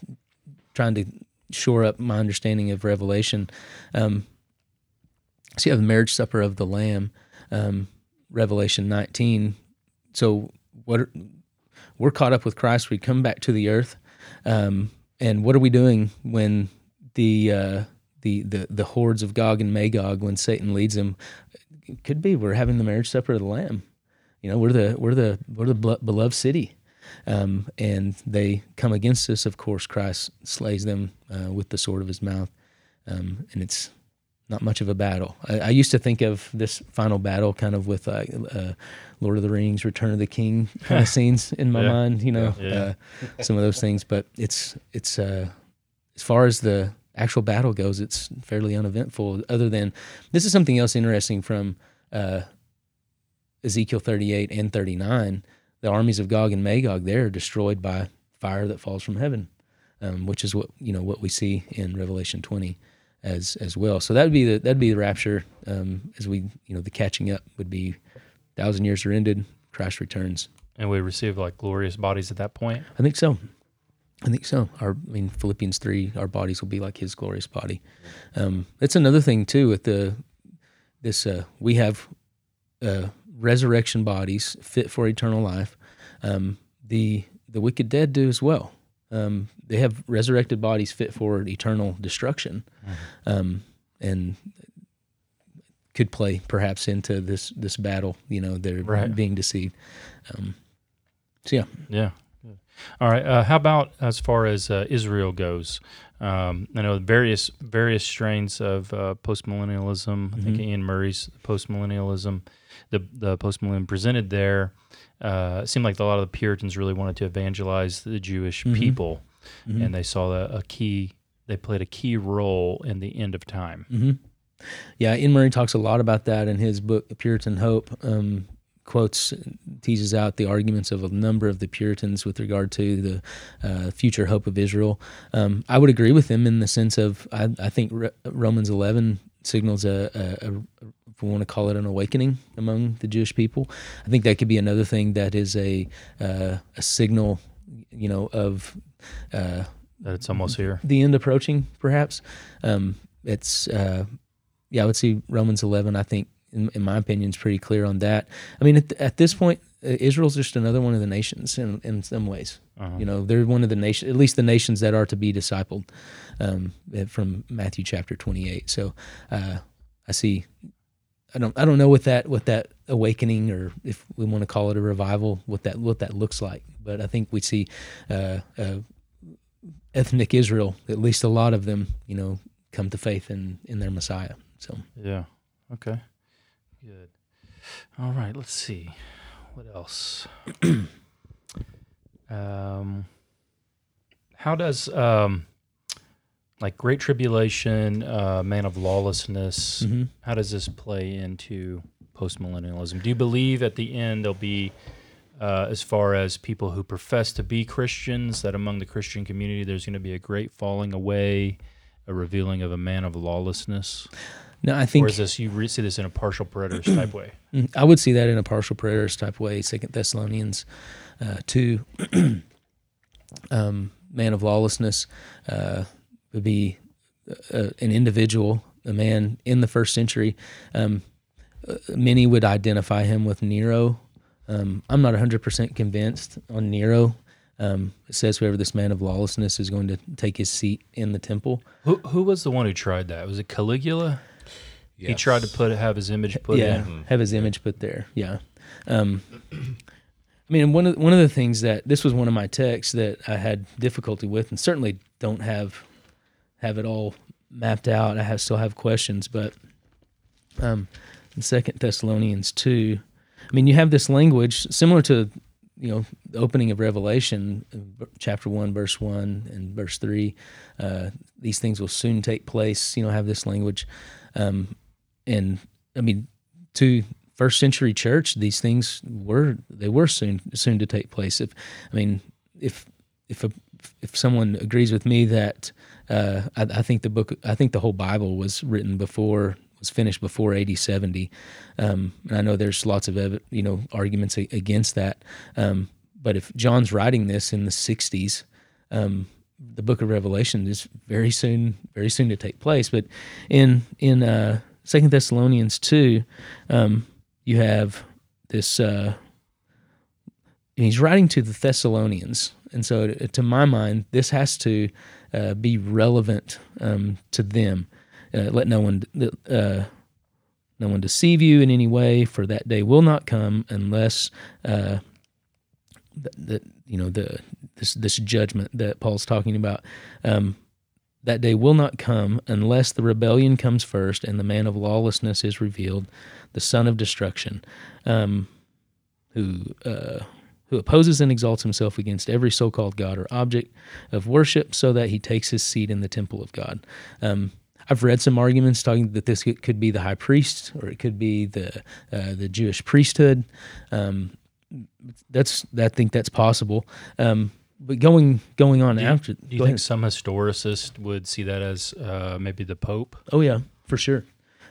trying to shore up my understanding of Revelation. Um, so you have the marriage supper of the Lamb. Um, Revelation 19. So what we're caught up with Christ. We come back to the earth, um, and what are we doing when the uh, the the the hordes of Gog and Magog, when Satan leads them? It could be we're having the marriage supper of the Lamb. You know, we're the we're the we're the beloved city. Um, and they come against us. Of course, Christ slays them uh, with the sword of his mouth, um, and it's not much of a battle. I, I, used to think of this final battle kind of with uh, uh, Lord of the Rings, Return of the King kind of scenes in my yeah. mind. You know, yeah. uh, some of those things. But it's it's uh, as far as the actual battle goes, it's fairly uneventful. Other than this is something else interesting from uh, Ezekiel 38 and 39. The armies of Gog and Magog there are destroyed by fire that falls from heaven, um, which is what you know what we see in Revelation 20 as as well. So that'd be the that'd be the rapture um, as we you know the catching up would be thousand years are ended, Christ returns, and we receive like glorious bodies at that point. I think so. I think so. Our I mean Philippians three, our bodies will be like His glorious body. Um, that's another thing too with the this uh, we have uh, resurrection bodies fit for eternal life. Um, the the wicked dead do as well. Um, they have resurrected bodies fit for eternal destruction, mm-hmm. um, and could play perhaps into this this battle. You know, they're right. being deceived. Um, so yeah, yeah. All right. Uh, how about as far as uh, Israel goes? Um, I know various various strains of uh, postmillennialism. I think mm-hmm. Iain Murray's postmillennialism, the the postmillennialism presented there uh, it seemed like a lot of the Puritans really wanted to evangelize the Jewish mm-hmm. people, mm-hmm. and they saw a, a, key. They played a key role in the end of time. Mm-hmm. Yeah, Iain Murray talks a lot about that in his book Puritan Hope. Um, quotes teases out the arguments of a number of the Puritans with regard to the uh, future hope of Israel. Um, I would agree with them in the sense of I, I think Re- Romans 11 signals a, a, a, if we want to call it an awakening among the Jewish people. I think that could be another thing that is a uh, a signal, you know, of uh, that it's almost here, the end approaching. Perhaps um, it's uh, yeah. I would see Romans eleven. I think, in, in my opinion, is pretty clear on that. I mean, at, at this point, uh, Israel's just another one of the nations in in some ways. Uh-huh. You know, they're one of the nations, at least the nations that are to be discipled, um, from Matthew chapter twenty eight. So uh, I see I don't I don't know what that what that awakening or if we want to call it a revival what that what that looks like. But I think we see uh, uh, ethnic Israel, at least a lot of them, you know, come to faith in in their Messiah. So yeah, okay, good. All right, let's see what else. um, how does um like great tribulation, uh, man of lawlessness. Mm-hmm. How does this play into postmillennialism? Do you believe at the end there'll be, uh, as far as people who profess to be Christians, that among the Christian community there's going to be a great falling away, a revealing of a man of lawlessness? No, I think. Or is this you re- see this in a partial preterist type way? Mm, I would see that in a partial preterist type way. Second Thessalonians uh, two, um, man of lawlessness. Uh, would be uh, an individual, a man in the first century. Um, uh, many would identify him with Nero. Um, I'm not 100% convinced on Nero. Um, it says whoever this man of lawlessness is going to take his seat in the temple. Who who was the one who tried that? Was it Caligula? Yes. He tried to put have his image put yeah, in. have his image put there. Yeah. Um, I mean, one of one of the things that this was one of my texts that I had difficulty with, and certainly don't have have it all mapped out. I have still have questions, but um, in Second Thessalonians two, I mean, you have this language similar to you know the opening of Revelation, chapter one, verse one, and verse three. Uh, these things will soon take place. You know, have this language, um, and I mean, to first century church, these things were they were soon soon to take place. If I mean, if if a, if someone agrees with me that uh, I, I, think the book, I think the whole Bible was written before, was finished before AD 70. Um, and I know there's lots of, you know, arguments against that. Um, but if John's writing this in the 60s, um, the book of Revelation is very soon, very soon to take place. But in, in, uh, Second Thessalonians 2, um, you have this uh, he's writing to the Thessalonians, and so to, to my mind, this has to uh, be relevant um, to them. Uh, let no one uh, no one deceive you in any way, for that day will not come unless uh, you know the this this judgment that Paul's talking about. Um, that day will not come unless the rebellion comes first and the man of lawlessness is revealed, the son of destruction, um, who uh, who opposes and exalts himself against every so-called God or object of worship, so that he takes his seat in the temple of God. Um, I've read some arguments talking that this could be the high priest or it could be the uh, the Jewish priesthood. Um, that's I think that's possible. Um, but going going on Do you, after, do you think ahead. some historicists would see that as uh, maybe the Pope? Oh yeah, for sure.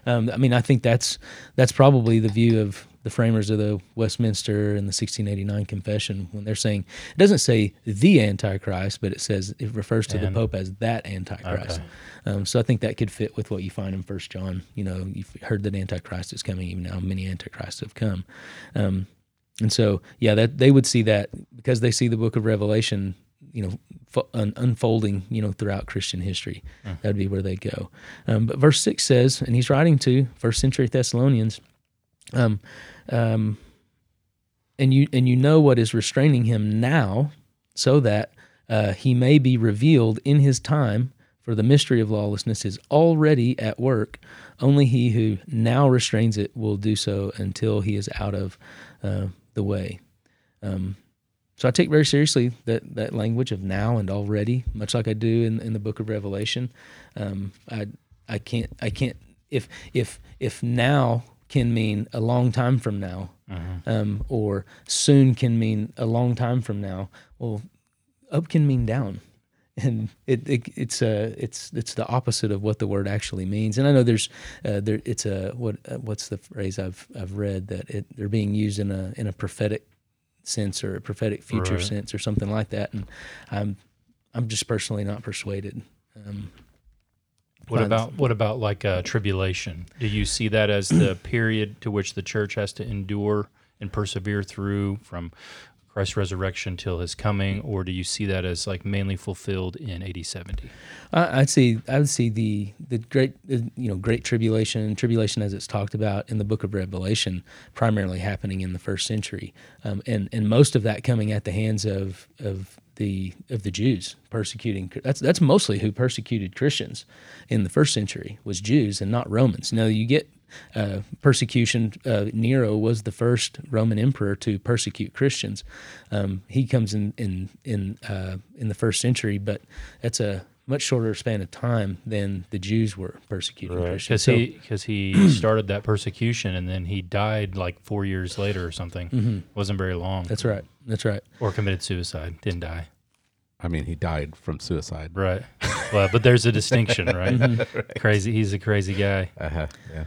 Um, I mean, I think that's that's probably the view of the framers of the Westminster and the 1689 Confession when they're saying it doesn't say the Antichrist, but it says it refers to And- the Pope as that Antichrist. Okay. Um, so I think that could fit with what you find in First John. You know, you've heard that Antichrist is coming. Even now, many Antichrists have come. Um, and so, yeah, that they would see that because they see the Book of Revelation, you know, fo- un- unfolding, you know, throughout Christian history. That would be where they go. Um, but verse six says, and he's writing to first century Thessalonians, um, um, and you and you know what is restraining him now, so that uh, he may be revealed in his time. For the mystery of lawlessness is already at work. Only he who now restrains it will do so until he is out of uh, the way. Um, so I take very seriously that, that language of now and already, much like I do in, in the book of Revelation. Um, I I can't I can't if if if now can mean a long time from now, um, or soon can mean a long time from now. Well, up can mean down, and it, it it's uh it's it's the opposite of what the word actually means. And I know there's uh, there it's a what uh, what's the phrase I've I've read that it they're being used in a in a prophetic sense or a prophetic future Right. sense or something like that. And I'm I'm just personally not persuaded. Um, What about what about like uh, tribulation? Do you see that as the period to which the church has to endure and persevere through from Christ's resurrection till His coming, or do you see that as like mainly fulfilled in AD seventy? I'd see I would see the the great you know great tribulation tribulation as it's talked about in the book of Revelation primarily happening in the first century, um, and and most of that coming at the hands of of the of the Jews persecuting that's that's mostly who persecuted Christians in the first century was Jews and not Romans. Now you get uh, persecution. Uh, Nero was the first Roman emperor to persecute Christians. Um, he comes in in in uh, in the first century, but that's a much shorter span of time than the Jews were persecuting Christians. Because So- he because he started that persecution and then he died like four years later or something. wasn't very long. that's right. That's right. or committed suicide. Didn't die. I mean, he died from suicide. Right. well, but there's a distinction, right? Crazy. He's a crazy guy. Uh-huh. Yeah.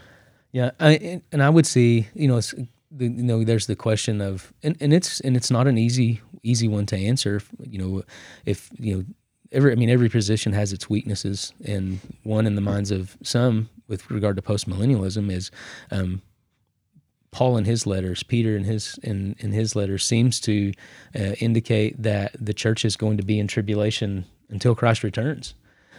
Yeah, I, and- and I would see, you know, it's, the, you know, there's the question of, and, and it's and it's not an easy easy one to answer. You know, if you know, every I mean, every position has its weaknesses, and one in the minds of some with regard to postmillennialism is um, Paul in his letters, Peter in his in, in his letters seems to uh, indicate that the church is going to be in tribulation until Christ returns.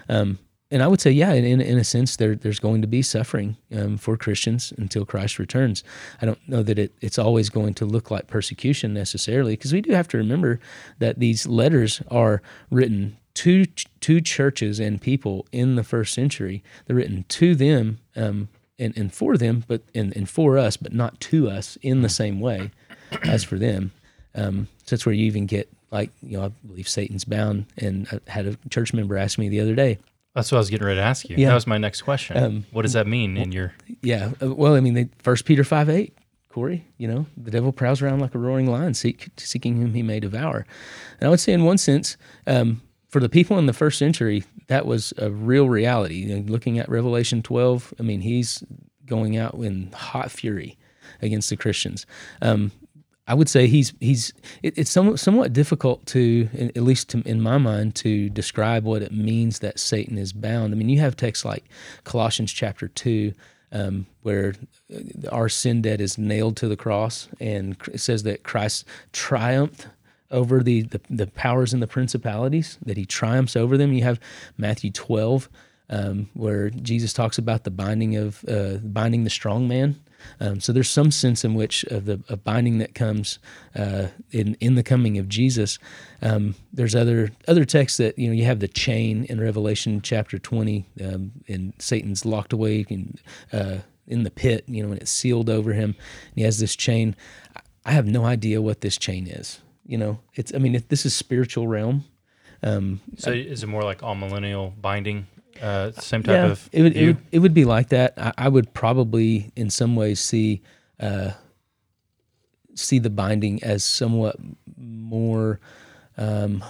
Um, and I would say, yeah, in, in, in a sense, there, there's going to be suffering um, for Christians until Christ returns. I don't know that it, it's always going to look like persecution necessarily, because we do have to remember that these letters are written to to churches and people in the first century. They're written to them um, and, and for them, but and, and for us, but not to us in the same way as for them. Um, so that's where you even get like you know I believe Satan's bound, and I had a church member ask me the other day. That's what I was getting ready to ask you. Yeah. That was my next question. Um, what does that mean in your? Yeah. uh, Well, I mean, they, First Peter five eight, Cory. You know, the devil prowls around like a roaring lion, seek, seeking whom he may devour. And I would say, in one sense, um, for the people in the first century, that was a real reality. Know, looking at Revelation twelve, I mean, he's going out in hot fury against the Christians. Um, I would say he's he's it, it's somewhat, somewhat difficult to at least to, in my mind to describe what it means that Satan is bound. I mean, you have texts like Colossians chapter two, um, where uh, our sin debt is nailed to the cross, and it says that Christ triumphed over the, the, the powers and the principalities, that he triumphs over them. You have Matthew 12, um, where Jesus talks about the binding of uh, binding the strong man. Um, so there's some sense in which of the of binding that comes uh, in in the coming of Jesus. Um, there's other other texts that you know you have the chain in Revelation chapter 20, um, and Satan's locked away in uh, in the pit. You know, and it's sealed over him. And he has this chain. I have no idea what this chain is. You know, it's I mean it, this is spiritual realm. Um, So is it more like amillennial binding? Uh, same type of it would, it would it would be like that. I, I would probably, in some ways, see uh, see the binding as somewhat more. Um,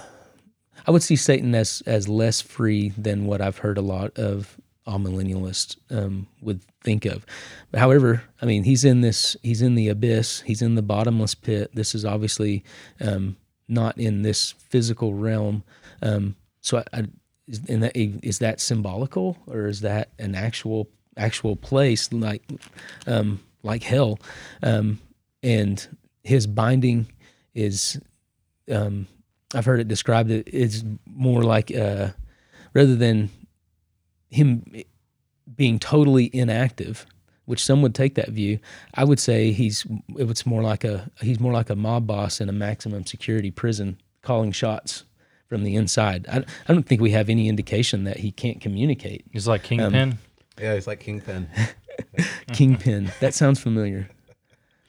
I would see Satan as as less free than what I've heard a lot of amillennialists um, would think of. However, I mean, he's in this. He's in the abyss. He's in the bottomless pit. This is obviously um, not in this physical realm. Um, so, I, I, is, that, is that symbolical, or is that an actual actual place like um, like hell? Um, and his binding is. Um, I've heard it described. It is more like uh, rather than him being totally inactive, which some would take that view. I would say he's it's more like a he's more like a mob boss in a maximum security prison calling shots from the inside. I, I don't think we have any indication that he can't communicate. He's like Kingpin. Um, yeah, he's like Kingpin. Kingpin. that sounds familiar.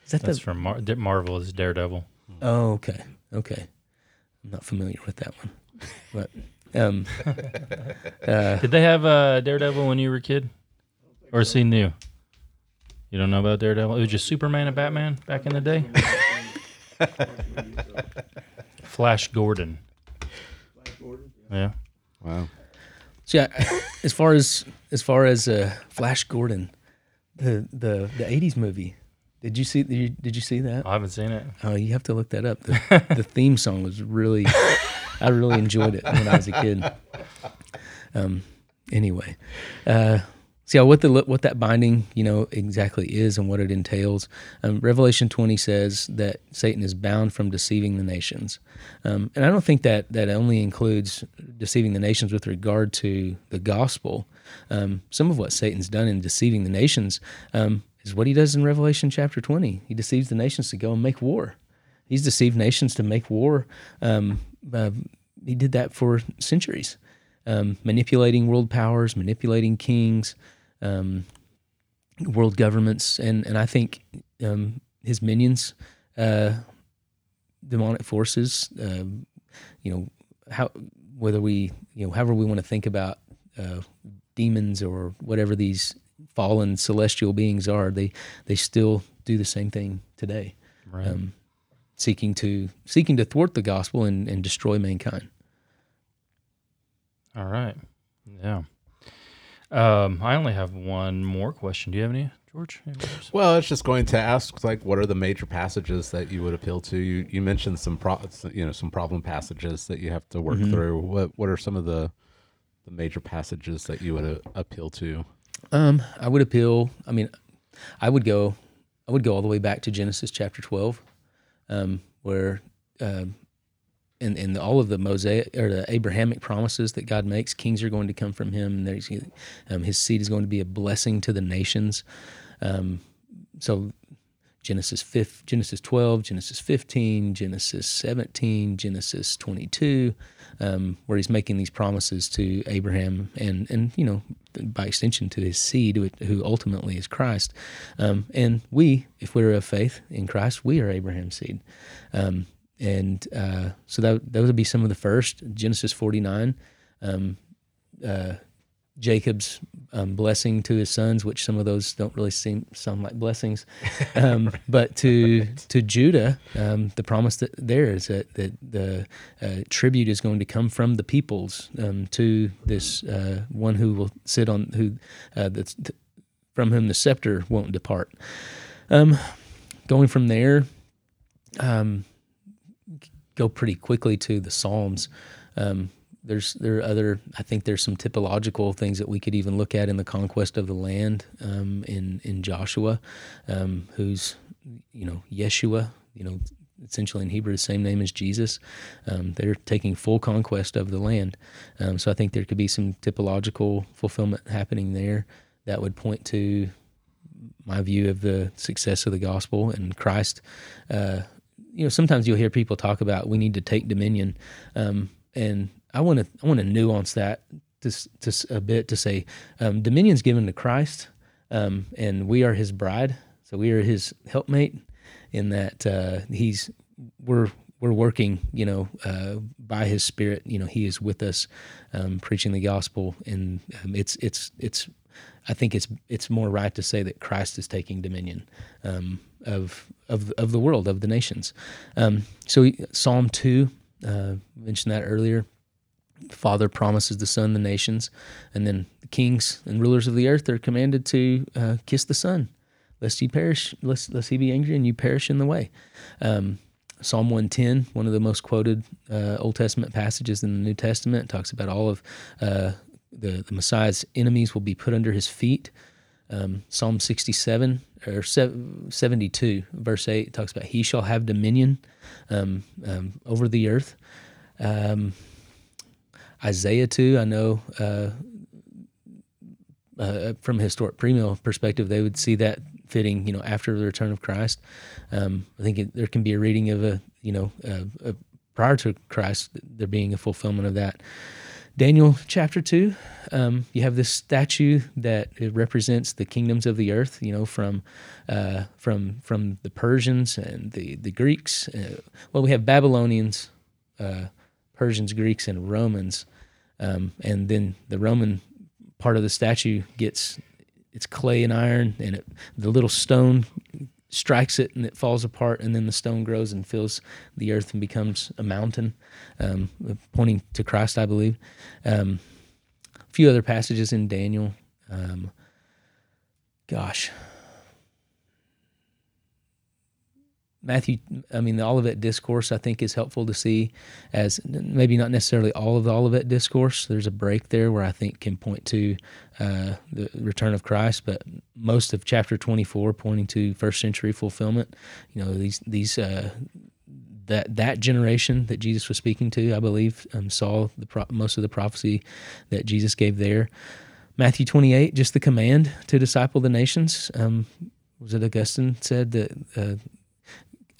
Is that That's the? from Mar- Marvel is Daredevil. Oh, okay, okay. I'm not familiar with that one, but um, Did they have uh, Daredevil when you were a kid, or is he new? You don't know about Daredevil? It was just Superman and Batman back in the day. Flash Gordon. Yeah. Wow. So yeah, as far as as far as uh, Flash Gordon, the the the '80s movie. Did you see? Did you, did you see that? I haven't seen it. Oh, you have to look that up. The, the theme song was really, I really enjoyed it when I was a kid. Um, anyway, uh, see how what the what that binding you know exactly is and what it entails. Um, Revelation twenty says that Satan is bound from deceiving the nations, um, and I don't think that that only includes deceiving the nations with regard to the gospel. Um, some of what Satan's done in deceiving the nations um, is what he does in Revelation chapter 20. He deceives the nations to go and make war. He's deceived nations to make war. Uh, he did that for centuries, um, manipulating world powers, manipulating kings, um, world governments, and and I think um, his minions, uh, demonic forces. um you know how whether we you know however we want to think about uh, demons or whatever these fallen celestial beings are, they they still do the same thing today, Right. um, seeking to seeking to thwart the gospel and, and destroy mankind. All right. Yeah. Um, I only have one more question. Do you have any, George? Any? Well, it's just going to ask like, what are the major passages that you would appeal to? You you mentioned some pro, you know, some problem passages that you have to work through. What what are some of the the major passages that you would uh, appeal to? Um, I would appeal. I mean, I would go. I would go all the way back to Genesis chapter twelve, um, where, um, in in all of the Mosaic or the Abrahamic promises that God makes, kings are going to come from him. Um, his seed is going to be a blessing to the nations. Um, so Genesis 5, Genesis 12, Genesis 15, Genesis 17, Genesis 22, um, where he's making these promises to Abraham and, and you know, by extension to his seed, who- ultimately is Christ. Um, and we, if we're of faith in Christ, we are Abraham's seed. Um, and uh, so that, those would be some of the first. Genesis 49, um, uh, Jacob's um, blessing to his sons, which some of those don't really seem sound like blessings, um, but to to Judah, um, the promise that there is that, that the uh, tribute is going to come from the peoples um, to this uh, one who will sit on who uh, that's, from whom the scepter won't depart. Um, going from there, um, go pretty quickly to the Psalms. Um, there's there are other. I think there's some typological things that we could even look at in the conquest of the land um, in in Joshua, um, who's you know Yeshua. You know, essentially in Hebrew, the same name as Jesus. Um, they're taking full conquest of the land. Um, so I think there could be some typological fulfillment happening there that would point to my view of the success of the gospel and Christ. Uh, you know, sometimes you'll hear people talk about we need to take dominion, um, and I want to I want to nuance that just, just a bit to say um, dominion's given to Christ, um, and we are His bride, so we are His helpmate. In that uh, He's we're we're working, you know, uh, by His Spirit. You know, He is with us, um, preaching the gospel, and um, it's it's it's. I think it's it's more right to say that Christ is taking dominion um, of of of the world of the nations. Um, so Psalm two uh, mentioned that earlier. The Father promises the Son the nations, and then the kings and rulers of the earth are commanded to uh, kiss the Son, lest he perish, lest, lest he be angry and you perish in the way. Um, Psalm 110, one of the most quoted uh, Old Testament passages in the New Testament, talks about all of uh, the, the Messiah's enemies will be put under his feet. Um, Psalm 67 or 72, verse 8, talks about he shall have dominion um, um, over the earth. Um, Isaiah 2, I know uh, uh, from a historic premill perspective, they would see that fitting, you know, after the return of Christ. Um, I think it, there can be a reading of a, you know, a, prior to Christ, there being a fulfillment of that. Daniel chapter 2, um, you have this statue that represents the kingdoms of the earth, you know, from uh, from from the Persians and the, the Greeks. Uh, well, we have Babylonians, uh, Persians, Greeks, and Romans. Um, and then the Roman part of the statue gets it's clay and iron, and it, the little stone strikes it and it falls apart, and then the stone grows and fills the earth and becomes a mountain, um, pointing to Christ, I believe. Um, a few other passages in Daniel. Um, gosh, Matthew, I mean, the Olivet Discourse, I think, is helpful to see as maybe not necessarily all of the Olivet Discourse. There's a break there where I think can point to uh, the return of Christ, but most of chapter 24 pointing to first century fulfillment. You know, these, these, uh, that that generation that Jesus was speaking to, I believe, um, saw the pro- most of the prophecy that Jesus gave there. Matthew 28, just the command to disciple the nations. Um, was it Augustine said that uh,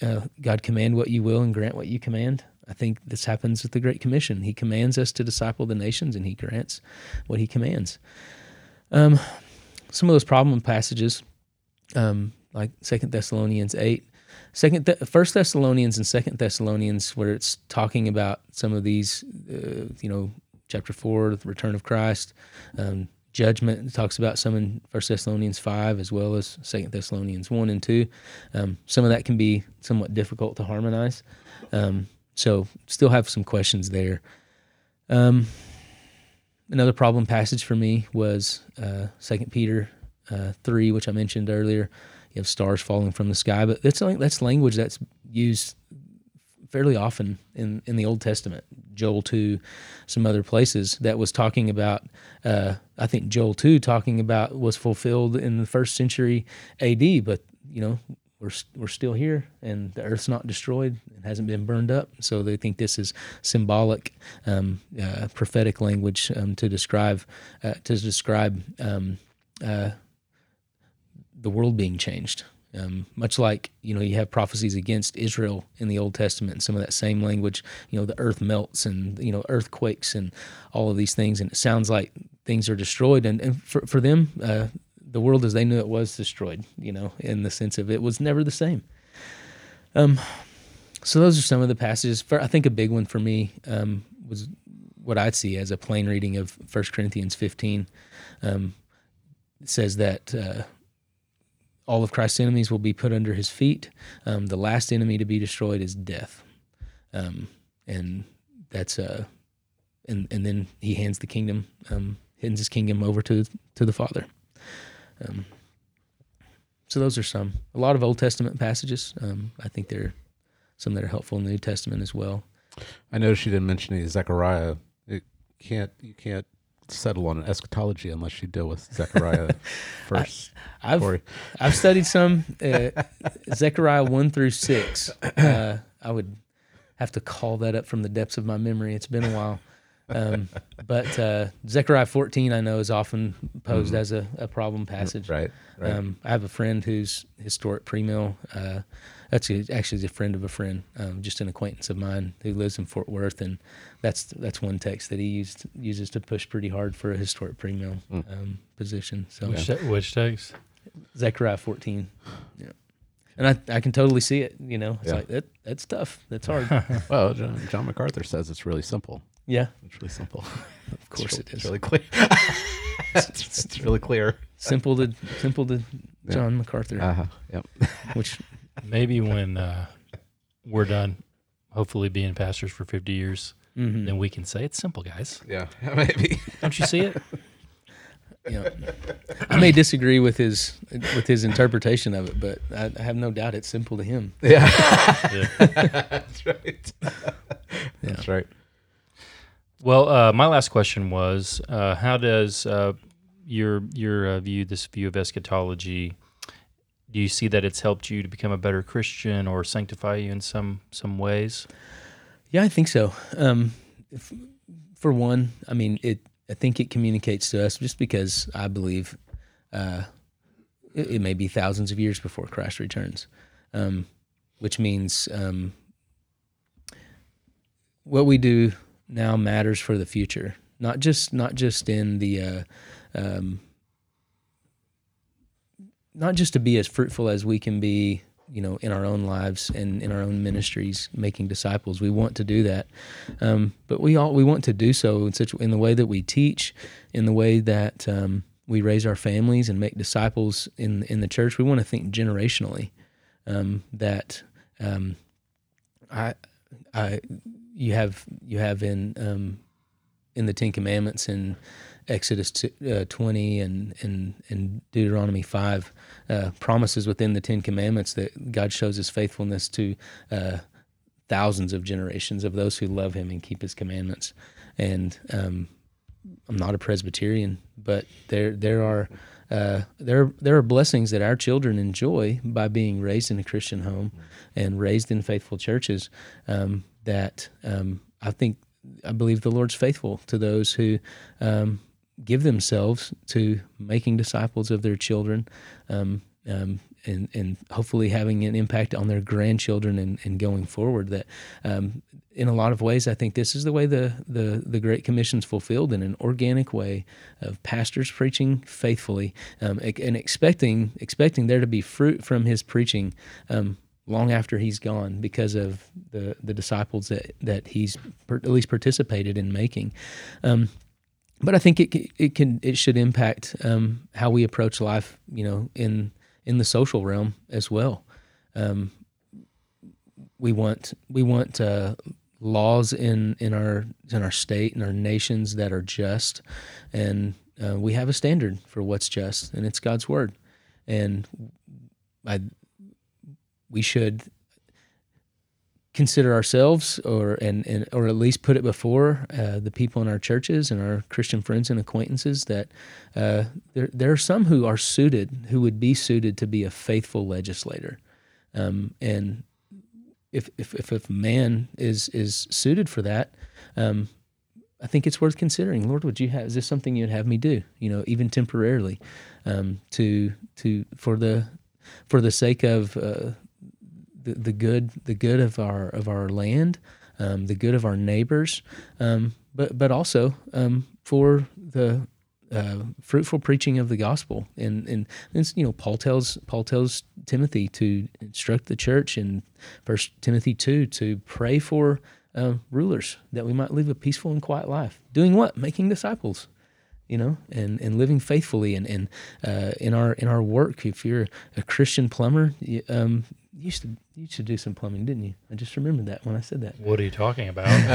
uh, God command what you will and grant what you command. I think this happens with the Great Commission. He commands us to disciple the nations, and He grants what He commands. Um, some of those problem passages, um, like Second Thessalonians eight, Second, Th- First Thessalonians and Second Thessalonians, where it's talking about some of these, uh, you know, chapter four, the return of Christ, um, judgment. It talks about some in First Thessalonians five as well as Second Thessalonians one and two. Um, some of that can be somewhat difficult to harmonize. Um, so still have some questions there. Um, another problem passage for me was uh, Second Peter uh, three, which I mentioned earlier. You have stars falling from the sky, but that's that's language that's used fairly often in, in the Old Testament, Joel 2, some other places that was talking about, uh, I think Joel 2 talking about was fulfilled in the first century AD, but, you know, we're, we're still here and the earth's not destroyed. It hasn't been burned up. So they think this is symbolic, um, uh, prophetic language um, to describe, uh, to describe um, uh, the world being changed. Um, much like you know you have prophecies against Israel in the Old Testament, and some of that same language. You know, the earth melts and you know earthquakes and all of these things, and it sounds like things are destroyed. And, and for for them, uh, the world as they knew it was destroyed. You know, in the sense of it was never the same. Um, so those are some of the passages. For, I think a big one for me um, was what I'd see as a plain reading of 1 Corinthians 15. Um, says that uh, all of Christ's enemies will be put under his feet. Um, the last enemy to be destroyed is death. Um, and that's uh, and and then he hands the kingdom, um, hands his kingdom over to to the Father. Um, so those are some a lot of Old Testament passages. Um, I think there are some that are helpful in the New Testament as well. I noticed you didn't mention Zechariah. It can't you can't settle on an eschatology unless you deal with Zechariah first. I've Cory. I've studied some uh, Zechariah one through six. Uh, I would have to call that up from the depths of my memory. It's been a while, um, but uh, Zechariah fourteen I know is often posed as a, a problem passage. Right, right. Um, I have a friend who's historic pre-mill. That's a, actually a friend of a friend, um, just an acquaintance of mine who lives in Fort Worth, and that's that's one text that he used uses to push pretty hard for a historic pre-mill um, position. So Which, te- which text? Zechariah 14. Yeah. And I, I can totally see it. You know, it's Yeah. like that. That's tough. That's hard. well, John, John MacArthur says it's really simple. yeah, It's really simple. of course it It's really clear. it's, it's really clear. Simple to simple to John MacArthur, Uh huh. Yep. which Maybe when uh, we're done, hopefully being pastors for 50 years, mhm, then we can say it's simple, guys. Yeah. Maybe. Don't you see it? you know, I may disagree with his with his interpretation of it, but I, I have no doubt it's simple to him. Yeah. Yeah. That's right. That's right. Well, uh, my last question was, uh, how does uh, your your uh, view this view of eschatology? Do you see that it's helped you to become a better Christian or sanctify you in some some ways? Yeah, I think so. Um, f- for one, I mean, it. I think it communicates to us just because I believe uh, it, it may be thousands of years before Christ returns, um, which means um, what we do now matters for the future. Not just not just in the uh, um, not just to be as fruitful as we can be you know in our own lives and in our own ministries making disciples. We want to do that. Um, but we all we want to do so in such in the way that we teach in the way that um, we raise our families and make disciples in in the church. We want to think generationally um, that um, I I you have you have in um, in the Ten Commandments in Exodus uh, 20 and, and, and Deuteronomy 5 uh, promises within the Ten Commandments that God shows his faithfulness to uh, thousands of generations of those who love him and keep his commandments. And um, I'm not a Presbyterian, but there there are uh, there there are blessings that our children enjoy by being raised in a Christian home and raised in faithful churches. Um, that um, I think I believe the Lord's faithful to those who um, give themselves to making disciples of their children. Um, um, and, and hopefully having an impact on their grandchildren and, and going forward. That um, in a lot of ways, I think this is the way the, the, the Great Commission's fulfilled in an organic way of pastors preaching faithfully um, and expecting expecting there to be fruit from his preaching um, long after he's gone because of the, the disciples that, that he's per, at least participated in making. Um, but I think it it can it should impact um, how we approach life, you know, in in the social realm as well. Um, we want we want uh, laws in in our in our state and our nations that are just, and uh, we have a standard for what's just, and it's God's word, and I we should consider ourselves or and, and or at least put it before uh, the people in our churches and our Christian friends and acquaintances that uh, there there are some who are suited who would be suited to be a faithful legislator. Um, and if, if if if man is is suited for that um, I think it's worth considering. Lord would you have is this something you'd have me do you know even temporarily um, to to for the for the sake of uh, the, the good the good of our of our land, um, the good of our neighbors, um, but but also um, for the uh, fruitful preaching of the gospel. And and you know Paul tells Paul tells Timothy to instruct the church in First Timothy two to pray for uh, rulers that we might live a peaceful and quiet life. Doing what? Making disciples you know, and, and living faithfully and, and uh, in our in our work. If you're a Christian plumber, you, um, you used to you should do some plumbing, didn't you? I just remembered that when I said that. What are you talking about? Uh,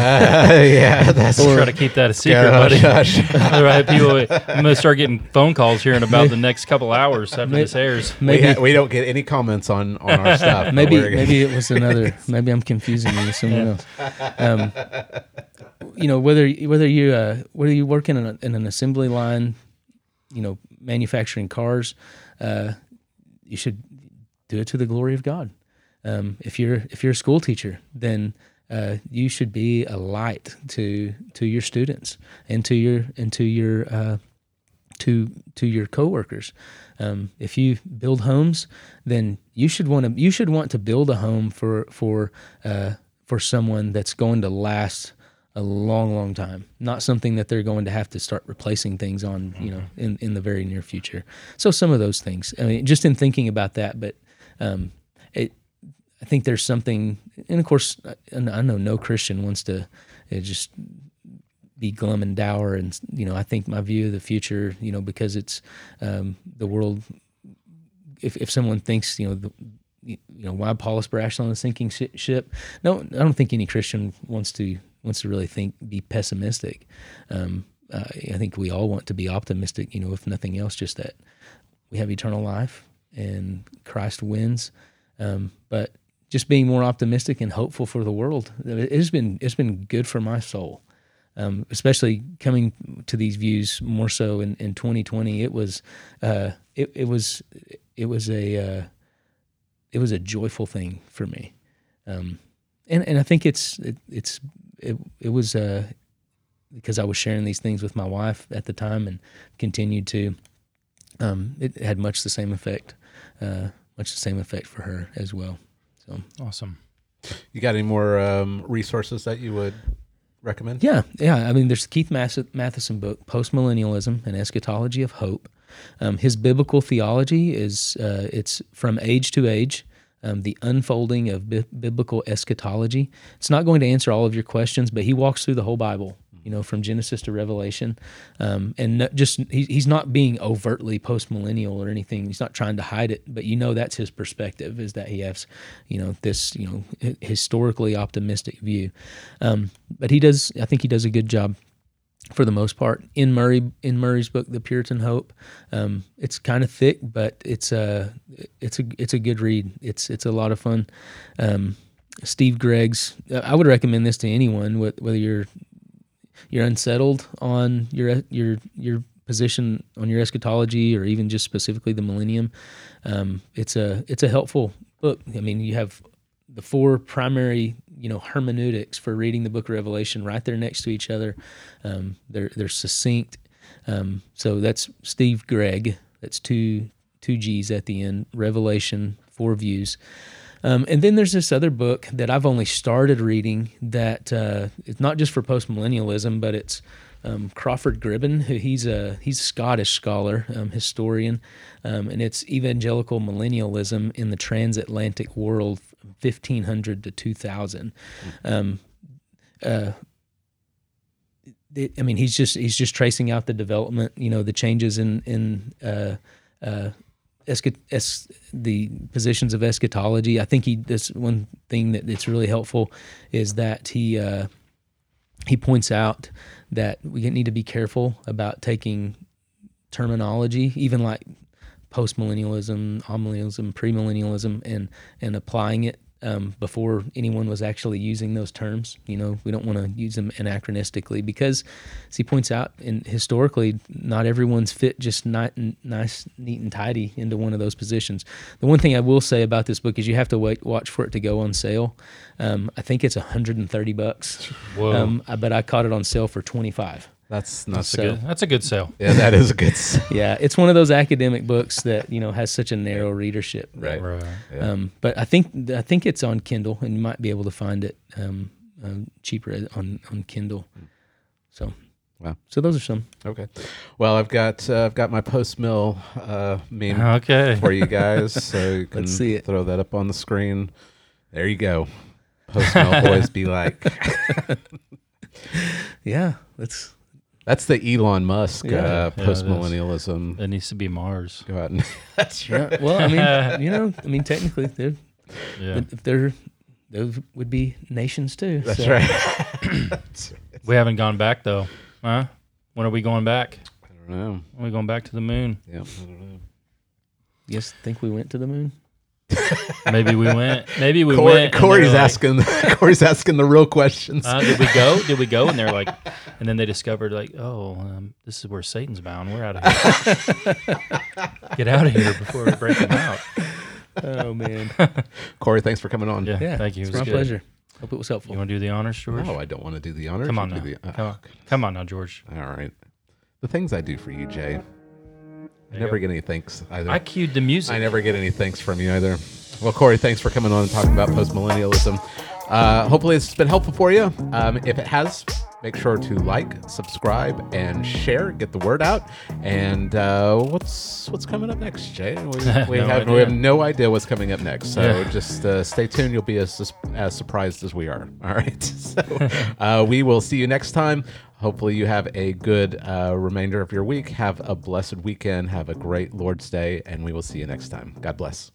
yeah, that's Try to keep that a secret, Gosh, buddy. gosh. Otherwise, people, I'm going to start getting phone calls here in about the next couple hours after May- this airs. We, Maybe ha- we don't get any comments on, on our stuff. maybe maybe it was another. Maybe I'm confusing you with someone else. Um, you know whether whether you uh, whether you work in an, in an assembly line, you know, manufacturing cars, uh, you should do it to the glory of God. Um, if you're if you're a school teacher, then uh, you should be a light to to your students and to your and to your uh, to to your coworkers. Um, if you build homes, then you should want to you should want to build a home for for uh, for someone that's going to last a long, long time. Not something that they're going to have to start replacing things on, you know, in, in the very near future. So some of those things. I mean, just in thinking about that, but um, it, I think there's something, and of course, I know no Christian wants to uh, just be glum and dour, and you know, I think my view of the future, you know, because it's um, the world. If if someone thinks, you know, the, you know, why Paulus brash on a sinking ship? No, I don't think any Christian wants to wants to really think be pessimistic. Um, uh, I think we all want to be optimistic. You know, if nothing else, just that we have eternal life and Christ wins. Um, but just being more optimistic and hopeful for the world, it's been it's been good for my soul. Um, especially coming to these views more so in, in 2020, it was uh, it, it was it was a uh, it was a joyful thing for me, um, and and I think it's it, it's it it was uh, because I was sharing these things with my wife at the time and continued to. Um, it had much the same effect, uh, much the same effect for her as well. So awesome. You got any more um, resources that you would recommend? Yeah, yeah. I mean, there's Keith Mathison book, Postmillennialism and Eschatology of Hope. Um, his biblical theology is uh, it's from age to age um, the unfolding of bi- biblical eschatology. It's not going to answer all of your questions, but he walks through the whole Bible, you know, from Genesis to Revelation, um, and just he, he's not being overtly postmillennial or anything. He's not trying to hide it, but you know that's his perspective is that he has, you know, this you know historically optimistic view. Um, but he does, I think he does a good job for the most part. Iain Murray in Murray's book, The Puritan Hope, um, it's kind of thick, but it's a it's a it's a good read. It's it's a lot of fun. Um, Steve Gregg's, I would recommend this to anyone, whether you're you're unsettled on your your your position on your eschatology or even just specifically the millennium. Um, it's a it's a helpful book. I mean, you have the four primary you know hermeneutics for reading the book of revelation right there next to each other um, they're they're succinct um, so that's steve gregg that's two two g's at the end revelation four views um, and then there's this other book that i've only started reading that uh, it's not just for postmillennialism but it's um, Crawford Gribben, he's a he's a Scottish scholar, um, historian, um, and it's evangelical millennialism in the transatlantic world 1500 to 2000. Um, uh, it, I mean, he's just he's just tracing out the development, you know, the changes in in uh, uh, esca- es- the positions of eschatology. I think he this one thing that it's really helpful is that he uh, he points out that we need to be careful about taking terminology, even like postmillennialism, amillennialism, premillennialism, and and applying it um, before anyone was actually using those terms. You know, we don't want to use them anachronistically because, as he points out, and historically, not everyone's fit just not, nice, neat, and tidy into one of those positions. The one thing I will say about this book is you have to wait, watch for it to go on sale. Um, I think it's 130 bucks. Um, but I caught it on sale for 25. That's not that's so. A good, that's a good sale. Yeah, that is a good. sale. yeah, it's one of those academic books that you know has such a narrow readership. Right. Right. Yeah. Um, but I think I think it's on Kindle, and you might be able to find it um, uh, cheaper on on Kindle. So. Wow. So those are some. Okay. Well, I've got uh, I've got my post mill uh, meme okay. for you guys, so you can Let's see it. throw that up on the screen. There you go. Post mill boys be like. yeah, let's that's the Elon Musk Yeah. uh, Yeah, it post is. millennialism. It needs to be Mars. Go out and that's right. Yeah, well, I mean, you know, I mean, technically, there, Yeah. if there, those would be nations too. That's so- right. We haven't gone back though. Huh? When are we going back? I don't know. When are we going back to the moon? Yeah, I don't know. Yes, think we went to the moon. Maybe we went. Maybe we Cory, went. and Cory's like, asking. Cory's asking the real questions. Uh, did we go? Did we go? And they're like, and then they discovered like, oh, um, this is where Satan's bound. We're out of here. Get out of here before we break them out. Oh man. Cory, thanks for coming on. Yeah, Yeah. thank you. It It's was my good. pleasure. Hope it was helpful. You want to do the honors, George? No, I don't want to do the honors. Come on now. the- uh, Come on. Come on now, George. All right. The things I do for you, Jay. I never get any thanks either. I cued the music. I never get any thanks from you either. Well, Cory, thanks for coming on and talking about postmillennialism. Uh, hopefully, it's been helpful for you. Um, if it has, make sure to like, subscribe, and share. Get the word out. And uh, what's what's coming up next, Jay? We, we No have we have no idea what's coming up next. So Yeah. just uh, stay tuned. You'll be as as surprised as we are. All right. So uh, we will see you next time. Hopefully, you have a good uh, remainder of your week. Have a blessed weekend. Have a great Lord's Day, and we will see you next time. God bless.